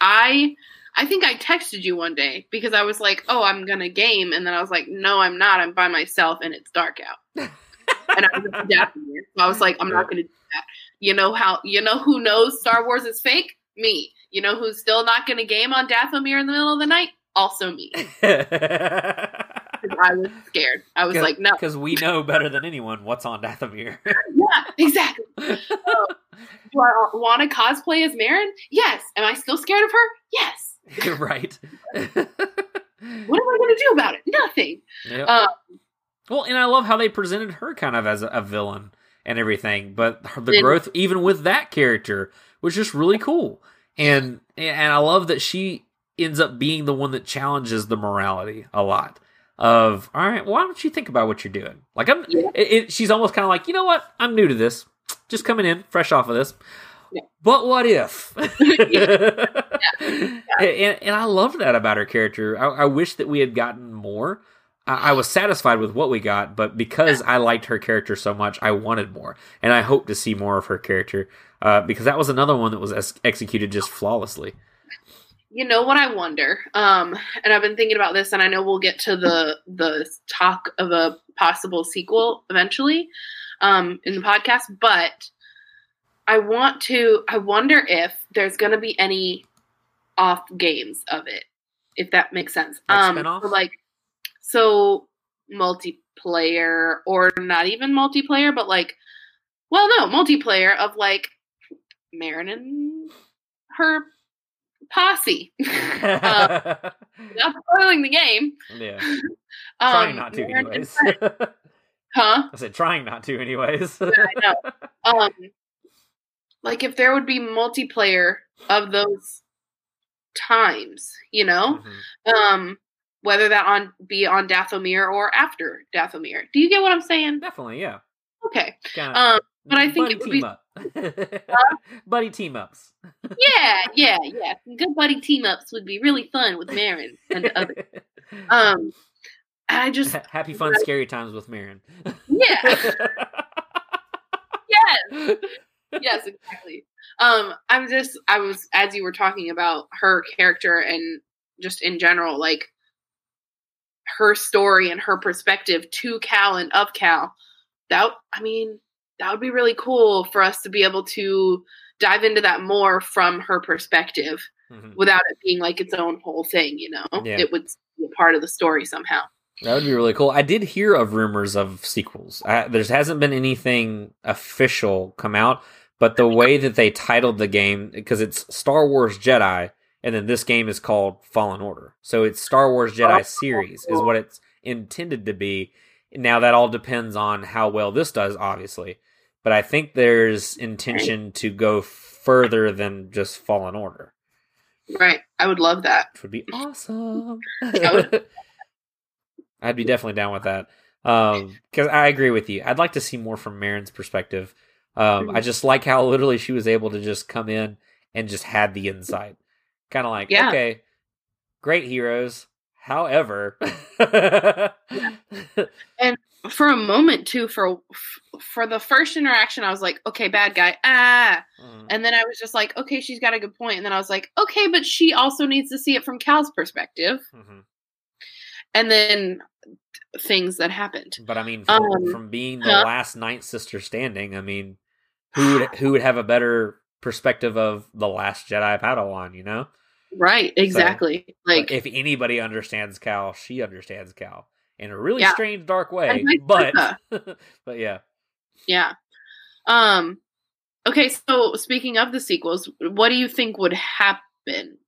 I. I think I texted you one day because I was like, "Oh, I'm gonna game," and then I was like, "No, I'm not. I'm by myself, and it's dark out." and I was adapting it. So I was like, I'm not going to do that. You know how? You know who knows Star Wars is fake? Me. You know who's still not going to game on Dathomir in the middle of the night? Also me. I was scared. I was like, no. because we know better than anyone what's on Dathomir. Yeah, exactly. So, do I want to cosplay as Marin? Yes. Am I still scared of her? Yes. right. What am I going to do about it? Nothing. Yep. Uh, well, and I love how they presented her kind of as a, a villain and everything, but the growth, even with that character, was just really cool. And and I love that she ends up being the one that challenges the morality a lot. Of all right, why don't you think about what you're doing? Like I'm, Yeah. it, it, she's almost kind of like, you know what? I'm new to this, just coming in, fresh off of this. Yeah. But what if? and, and I love that about her character. I, I wish that we had gotten more. I, I was satisfied with what we got, but because I liked her character so much, I wanted more, and I hope to see more of her character uh, because that was another one that was ex- executed just flawlessly. You know what I wonder? Um, and I've been thinking about this, and I know we'll get to the the talk of a possible sequel eventually um, in the podcast. But I want to. I wonder if there's going to be any off games of it, if that makes sense. Like um, so like so multiplayer or not even multiplayer, but like, well, no multiplayer of like Marin and her posse. not spoiling the game. yeah, Um, trying not to, Marin anyways. Huh? I said trying not to, anyways. I know. Um, like if there would be multiplayer of those times, you know, Mhm. um, whether that on be on Dathomir or after Dathomir. Do you get what I'm saying? Definitely, yeah. Okay. Um, but I think buddy it would team be- up. buddy team ups. yeah, yeah, yeah. Good buddy team ups would be really fun with Marin and others. Um, I just Happy fun scary times with Marin. yeah, yes. yes, exactly. Um, I'm just I was as you were talking about her character and just in general, like her story and her perspective to Cal and of Cal. That I mean, that would be really cool for us to be able to dive into that more from her perspective Mhm. without it being like its own whole thing, you know? Yeah. It would be a part of the story somehow. That would be really cool. I did hear of rumors of sequels. I, there hasn't been anything official come out, but the way that they titled the game, because it's Star Wars Jedi, and then this game is called Fallen Order. So it's Star Wars Jedi series, is what it's intended to be. Now, that all depends on how well this does, obviously. But I think there's intention to go further than just Fallen Order, Right. I would love that. which would be awesome. Would- I'd be definitely down with that. Um, because I agree with you. I'd like to see more from Marin's perspective. Um, I just like how literally she was able to just come in and just had the insight. Kind of like, Yeah. okay, great heroes. However, and For a moment too, for for the first interaction, I was like, okay, bad guy. Ah. Mm, And then I was just like, okay, she's got a good point. And then I was like, okay, but she also needs to see it from Cal's perspective. mhm. And then things that happened. but I mean, from, Um, from being the huh? last Night Sister standing, I mean, who would who would have a better perspective of the last Jedi Padawan? You know, Right, exactly. Like, like if anybody understands Cal, she understands Cal in a really Yeah. strange, dark way. But but yeah, yeah. Um okay, so speaking of the sequels, what do you think would happen?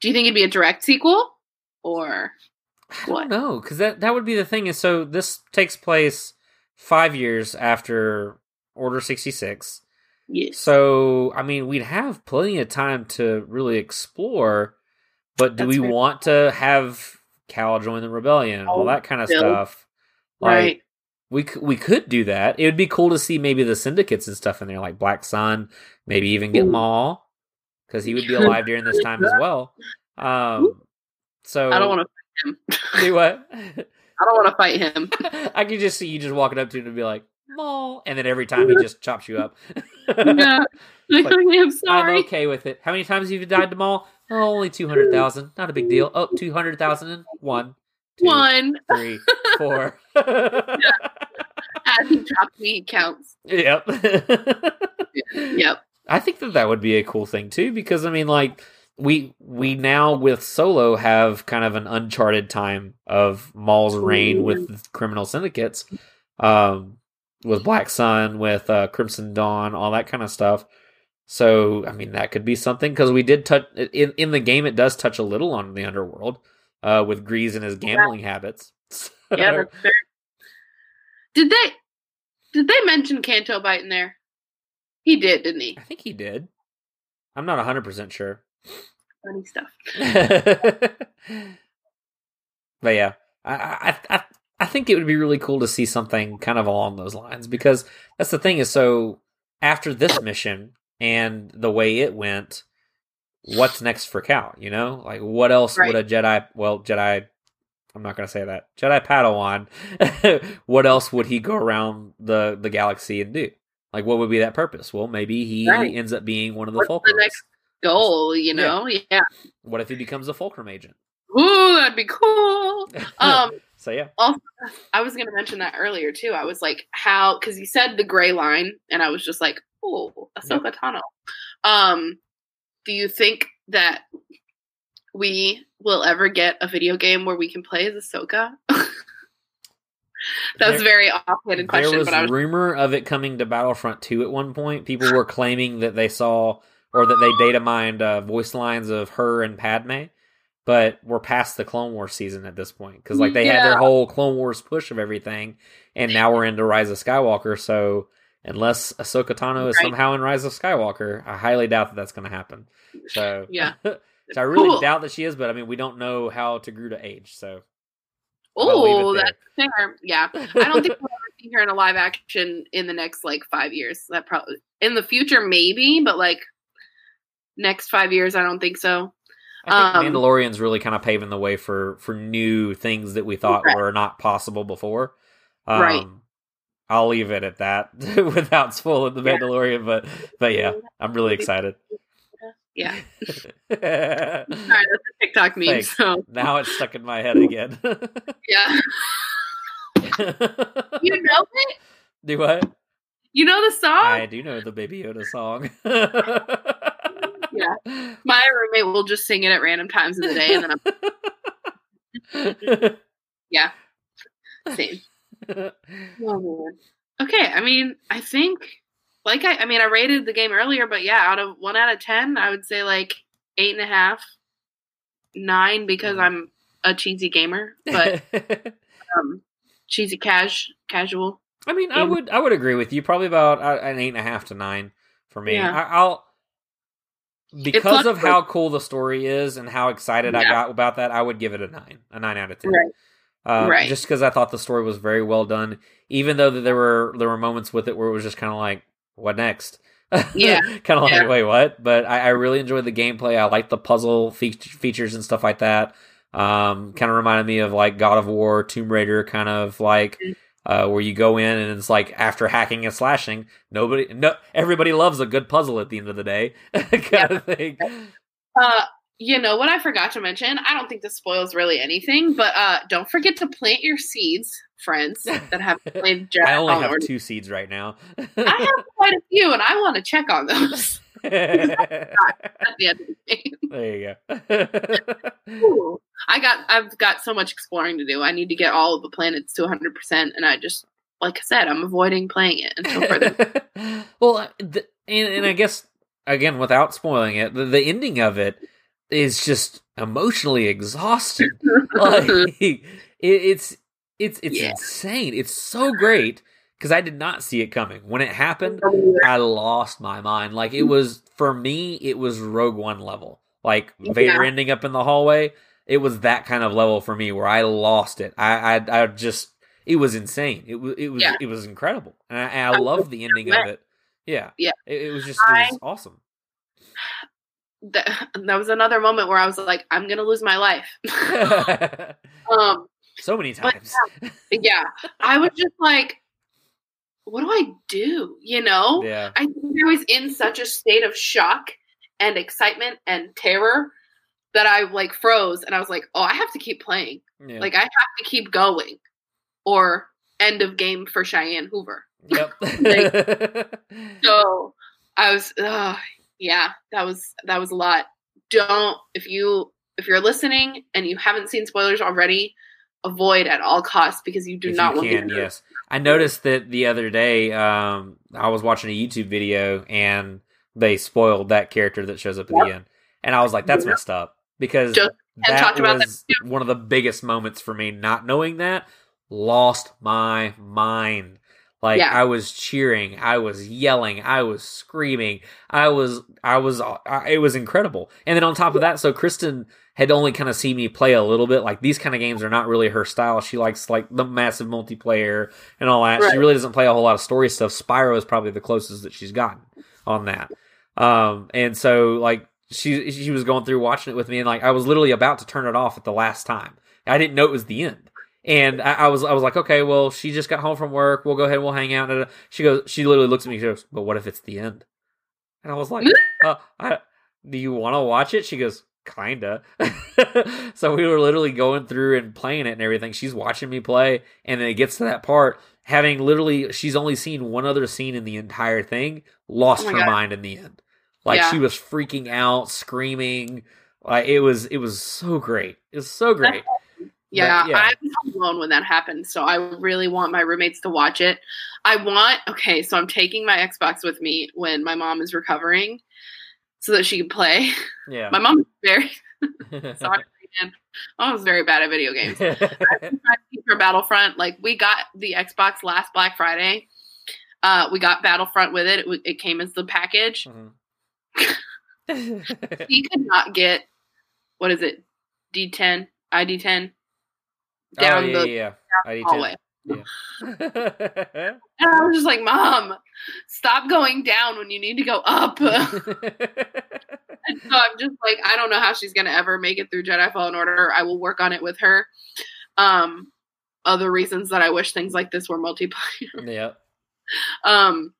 Do you think it'd be a direct sequel? Or I What? don't know because that that would be the thing. Is so this takes place five years after Order sixty six. Yes. So I mean, we'd have plenty of time to really explore. But do That's we fair. want to have Cal join the rebellion and all Oh, that kind of Bill. stuff? Like, right. we we could do that. It would be cool to see maybe the syndicates and stuff in there, like Black Sun. Maybe even get Ooh. Maul because he would be alive during this time as well. Um, so I don't want to fight him. do what? I don't want to fight him. I could just see you just walking up to him and be like Maul, and then every time he just chops you up. yeah. Like, I'm sorry. I'm okay with it. How many times have you died to Maul? Oh, only two hundred thousand. Not a big deal. Oh, two hundred thousand and one, two, One. three, four. As he drops me, counts. yep. Yep. I think that that would be a cool thing too, because I mean, like we we now with Solo have kind of an uncharted time of Maul's reign with criminal syndicates, um, with Black Sun, with uh, Crimson Dawn, all that kind of stuff. So I mean, that could be something because we did touch in in the game. It does touch a little on the underworld, uh, with Greez and his gambling habits. Yeah, that's fair. Did they did they mention Canto Bight in there? He did, didn't he? I think he did. I'm not hundred percent sure. funny stuff. but yeah, I, I I I think it would be really cool to see something kind of along those lines because that's the thing is so after this mission and the way it went, what's next for Cal? You know, like what else Right. would a Jedi? Well, Jedi. I'm not gonna say that Jedi Padawan. what else would he go around the the galaxy and do? Like, what would be that purpose? Well, maybe he Right. ends up being one of the What's the next Goal, you know? Yeah. What if he becomes a Fulcrum agent? Ooh, that'd be cool. Um, so yeah, I was gonna mention that earlier too. I was like, how? Because you said the gray line, and I was just like, oh, Ahsoka Tano. Um, do you think that we will ever get a video game where we can play as Ahsoka? that was a There- very offhanded question, there was but I was rumor of it coming to Battlefront 2 at one point. People were claiming that they saw or that they data mined uh, voice lines of her and Padme, but we're past the Clone Wars season at this point because like they had their whole Clone Wars push of everything, and now we're into Rise of Skywalker. So unless Ahsoka Tano is somehow in Rise of Skywalker, I highly doubt that that's going to happen. So Yeah. so I really Cool. doubt that she is, but I mean we don't know how to Togruta age, so I'll leave it oh, that's fair. Yeah, I don't think we'll ever see her in a live action in the next like five years. That probably in the future maybe, but like next five years, I don't think so. I think Um, Mandalorian's really kind of paving the way for for new things that we thought Right. were not possible before. Um, Right. I'll leave it at that without spoiling the Yeah. Mandalorian, but but yeah, I'm really excited. Yeah, now Sorry, that's a TikTok meme. Thanks. So it's stuck in my head again. yeah, you know it. do what? You know the song. I do know the Baby Yoda song. Yeah. My roommate will just sing it at random times of the day, and then I'm yeah, same. Oh. Okay, I mean, I think like I, I mean, I rated the game earlier, but yeah, out of one out of ten, I would say like eight and a half, nine because Mhm. I'm a cheesy gamer, but um, cheesy cash casual. I mean, I would I would agree with you. Probably about uh, an eight and a half to nine for me. Yeah. I, I'll because of how cool the story is and how excited I got about that. I would give it a nine, a nine out of ten. Right. Um, Right. Just because I thought the story was very well done, even though that there were there were moments with it where it was just kind of like, what next? Yeah. kind of like, Yeah. wait, what? But I, I really enjoyed the gameplay. I liked the puzzle fe- features and stuff like that. Um, kind of reminded me of like God of War, Tomb Raider, kind of like Mm. Uh, where you go in and it's like after hacking and slashing, nobody, no, everybody loves a good puzzle at the end of the day, kind of thing. Uh, you know what I forgot to mention? I don't think this spoils really anything, but uh, don't forget to plant your seeds, friends that have played I only have two seeds right now. I have quite a few, and I want to check on those at the end of the game. you go. I got, I've got so much exploring to do. I need to get all of the planets to 100, percent and I just, like I said, I'm avoiding playing it until further. well, uh, the, and, and I guess again, without spoiling it, the, the ending of it is just emotionally exhausting. like it, it's it's it's Yeah. insane. It's so great because I did not see it coming when it happened. I lost my mind. Like it was for me, it was Rogue One level. Like Vader Yeah. ending up in the hallway. It was that kind of level for me where I lost it. I I, I just it was insane. It was it was Yeah. it was incredible, and I, and I love the ending of it. Yeah, Yeah. It, it was just it was awesome. that, that was another moment where I was like, I'm gonna lose my life. um, so many times. yeah, I was just like, what do I do? You know, yeah. I think I was in such a state of shock and excitement and terror that I like froze and I was like, oh, I have to keep playing. Yeah. Like I have to keep going, or end of game for Cheyenne Hoover. Yep. So I was, uh, yeah, that was that was a lot. Don't if you if you're listening and you haven't seen spoilers already, avoid at all costs because you do if not you want can, to. yes. I noticed that the other day. Um, I was watching a YouTube video and they spoiled that character that shows up at the end, and I was like, "That's Yep. messed up," because Just- that talked about that was one of the biggest moments for me. Not knowing that, lost my mind. Like Yeah. I was cheering, I was yelling, I was screaming, I was, I was, I, it was incredible. And then on top of that, so Kristen had only kind of seen me play a little bit. Like these kind of games are not really her style. She likes like the massive multiplayer and all that. She really doesn't play a whole lot of story stuff. Spyro is probably the closest that she's gotten on that. Um, and so like she she was going through watching it with me, and like I was literally about to turn it off at the last time. I didn't know it was the end. And I, I was I was like, okay, well, she just got home from work. We'll go ahead and we'll hang out. And she goes, she literally looks at me. She goes, but what if it's the end? And I was like, uh, I, do you want to watch it? She goes, kinda. so we were literally going through and playing it and everything. She's watching me play, and then it gets to that part. Having literally, she's only seen one other scene in the entire thing. Lost Oh her God. mind in the end. Like Yeah. she was freaking out, screaming. Like it was, it was so great. It was so great. Yeah, But, yeah. I'm home alone when that happens, so I really want my roommates to watch it. I want okay, so I'm taking my Xbox with me when my mom is recovering, so that she can play. Yeah. My mom's very sorry, man. My mom's very bad at video games. I tried to keep her Battlefront. Like we got the Xbox last Black Friday. Uh, we got Battlefront with it. It, it came as the package. Mhm. He could not get what is it? D10, ID10 oh down yeah, the yeah. ID10. hallway. Yeah. And I was just like, Mom, stop going down when you need to go up. and so I'm just like, I don't know how she's gonna ever make it through Jedi Fallen Order. I will work on it with her. Um, other reasons that I wish things like this were multiplayer. yeah. um,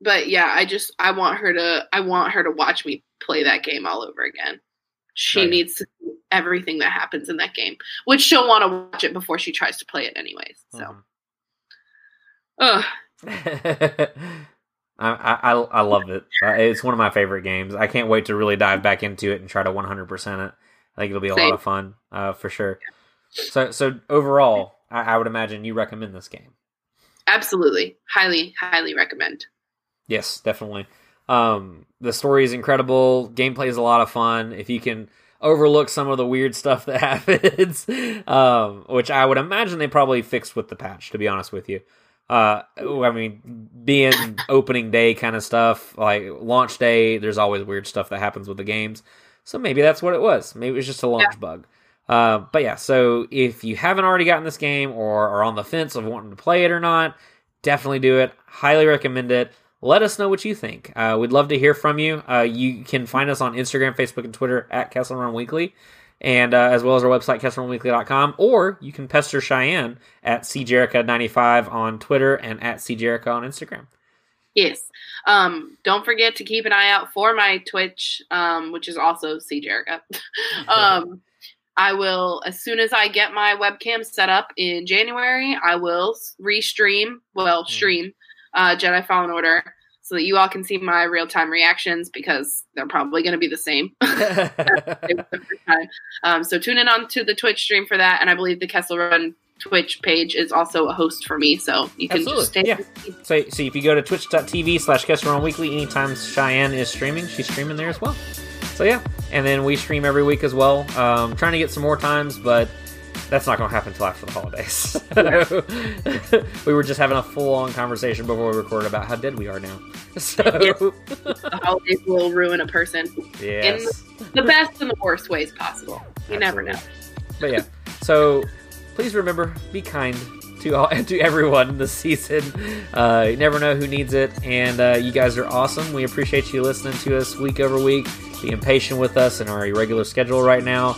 but yeah, I just I want her to I want her to watch me play that game all over again. She Right. needs to see everything that happens in that game, which she'll want to watch it before she tries to play it anyways. So, ugh. I, I I love it. Uh, It's one of my favorite games. I can't wait to really dive back into it and try to 100% it. I think it'll be a lot of fun uh, for sure. So so overall, I, I would imagine you recommend this game. Absolutely. Highly, highly recommend. Yes, definitely. Um, the story is incredible. Gameplay is a lot of fun. If you can overlook some of the weird stuff that happens, um, which I would imagine they probably fixed with the patch. To be honest with you, uh, I mean, being opening day kind of stuff, like launch day, there's always weird stuff that happens with the games. So maybe that's what it was. Maybe it was just a launch bug. Uh, but yeah, so if you haven't already gotten this game or are on the fence of wanting to play it or not, definitely do it. Highly recommend it. Let us know what you think. Uh, we'd love to hear from you. Uh, you can find us on Instagram, Facebook, and Twitter at Kessel Run Weekly, and uh, as well as our website, KesselRunWeekly.com. Or you can pester Cheyenne at CJerica95 on Twitter and at CJerica on Instagram. Yes. Um, don't forget to keep an eye out for my Twitch, um, which is also C Jerica. um, I will as soon as I get my webcam set up in January, I will restream, well, stream uh, Jedi Fallen Order so that you all can see my real time reactions because they're probably going to be the same. They were the first time. Um, so tune in on to the Twitch stream for that, and I believe the Kessel Run Twitch page is also a host for me, so you can just stay. Absolutely, So, so if you go to twitch.tv slash Kessel Run Weekly, anytime Cheyenne is streaming, she's streaming there as well. So yeah, and then we stream every week as well. Um, trying to get some more times, but that's not going to happen until after the holidays. we were just having a full-on conversation before we recorded about how dead we are now. So Yes. the holidays will ruin a person yes. the best and the worst ways possible. You never know. But yeah, so please remember, be kind to all, and to everyone this season. Uh, you never know who needs it, and uh, you guys are awesome. We appreciate you listening to us week over week, being patient with us in our irregular schedule right now.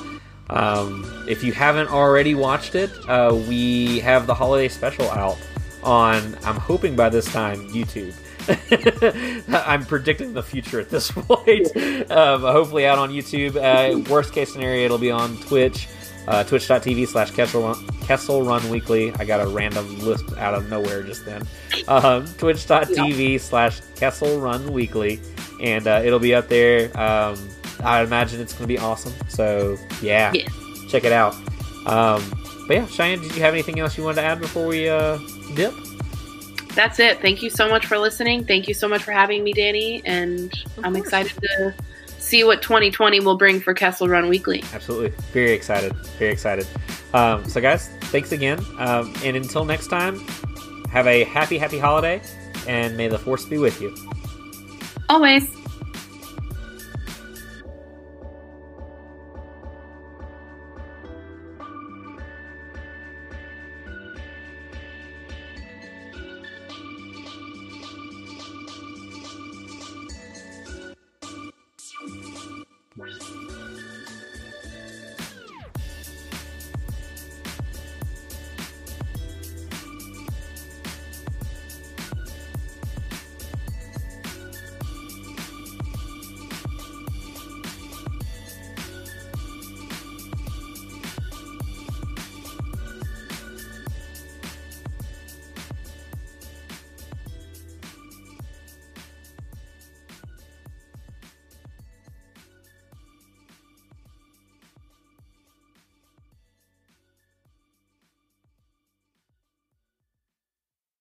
Um, if you haven't already watched it, uh, we have the holiday special out on. I'm hoping by this time YouTube. I'm predicting the future at this point. Um, hopefully out on YouTube. Uh, worst case scenario, it'll be on Twitch. Uh, Twitch.tv slash Kessel Run, Weekly. I got a random list out of nowhere just then. Um, Twitch.tv slash Kessel Run Weekly. And uh, it'll be up there. Um, I imagine it's going to be awesome. So, yeah. Yeah. Check it out. Um, but yeah, Cheyenne, did you have anything else you wanted to add before we uh, dip? That's it. Thank you so much for listening. Thank you so much for having me, Danny. And I'm excited to see what 2020 will bring for Kessel Run Weekly. Absolutely. Very excited. Very excited. Um, so, guys, thanks again. Um, and until next time, have a happy, happy holiday, and may the force be with you. Always.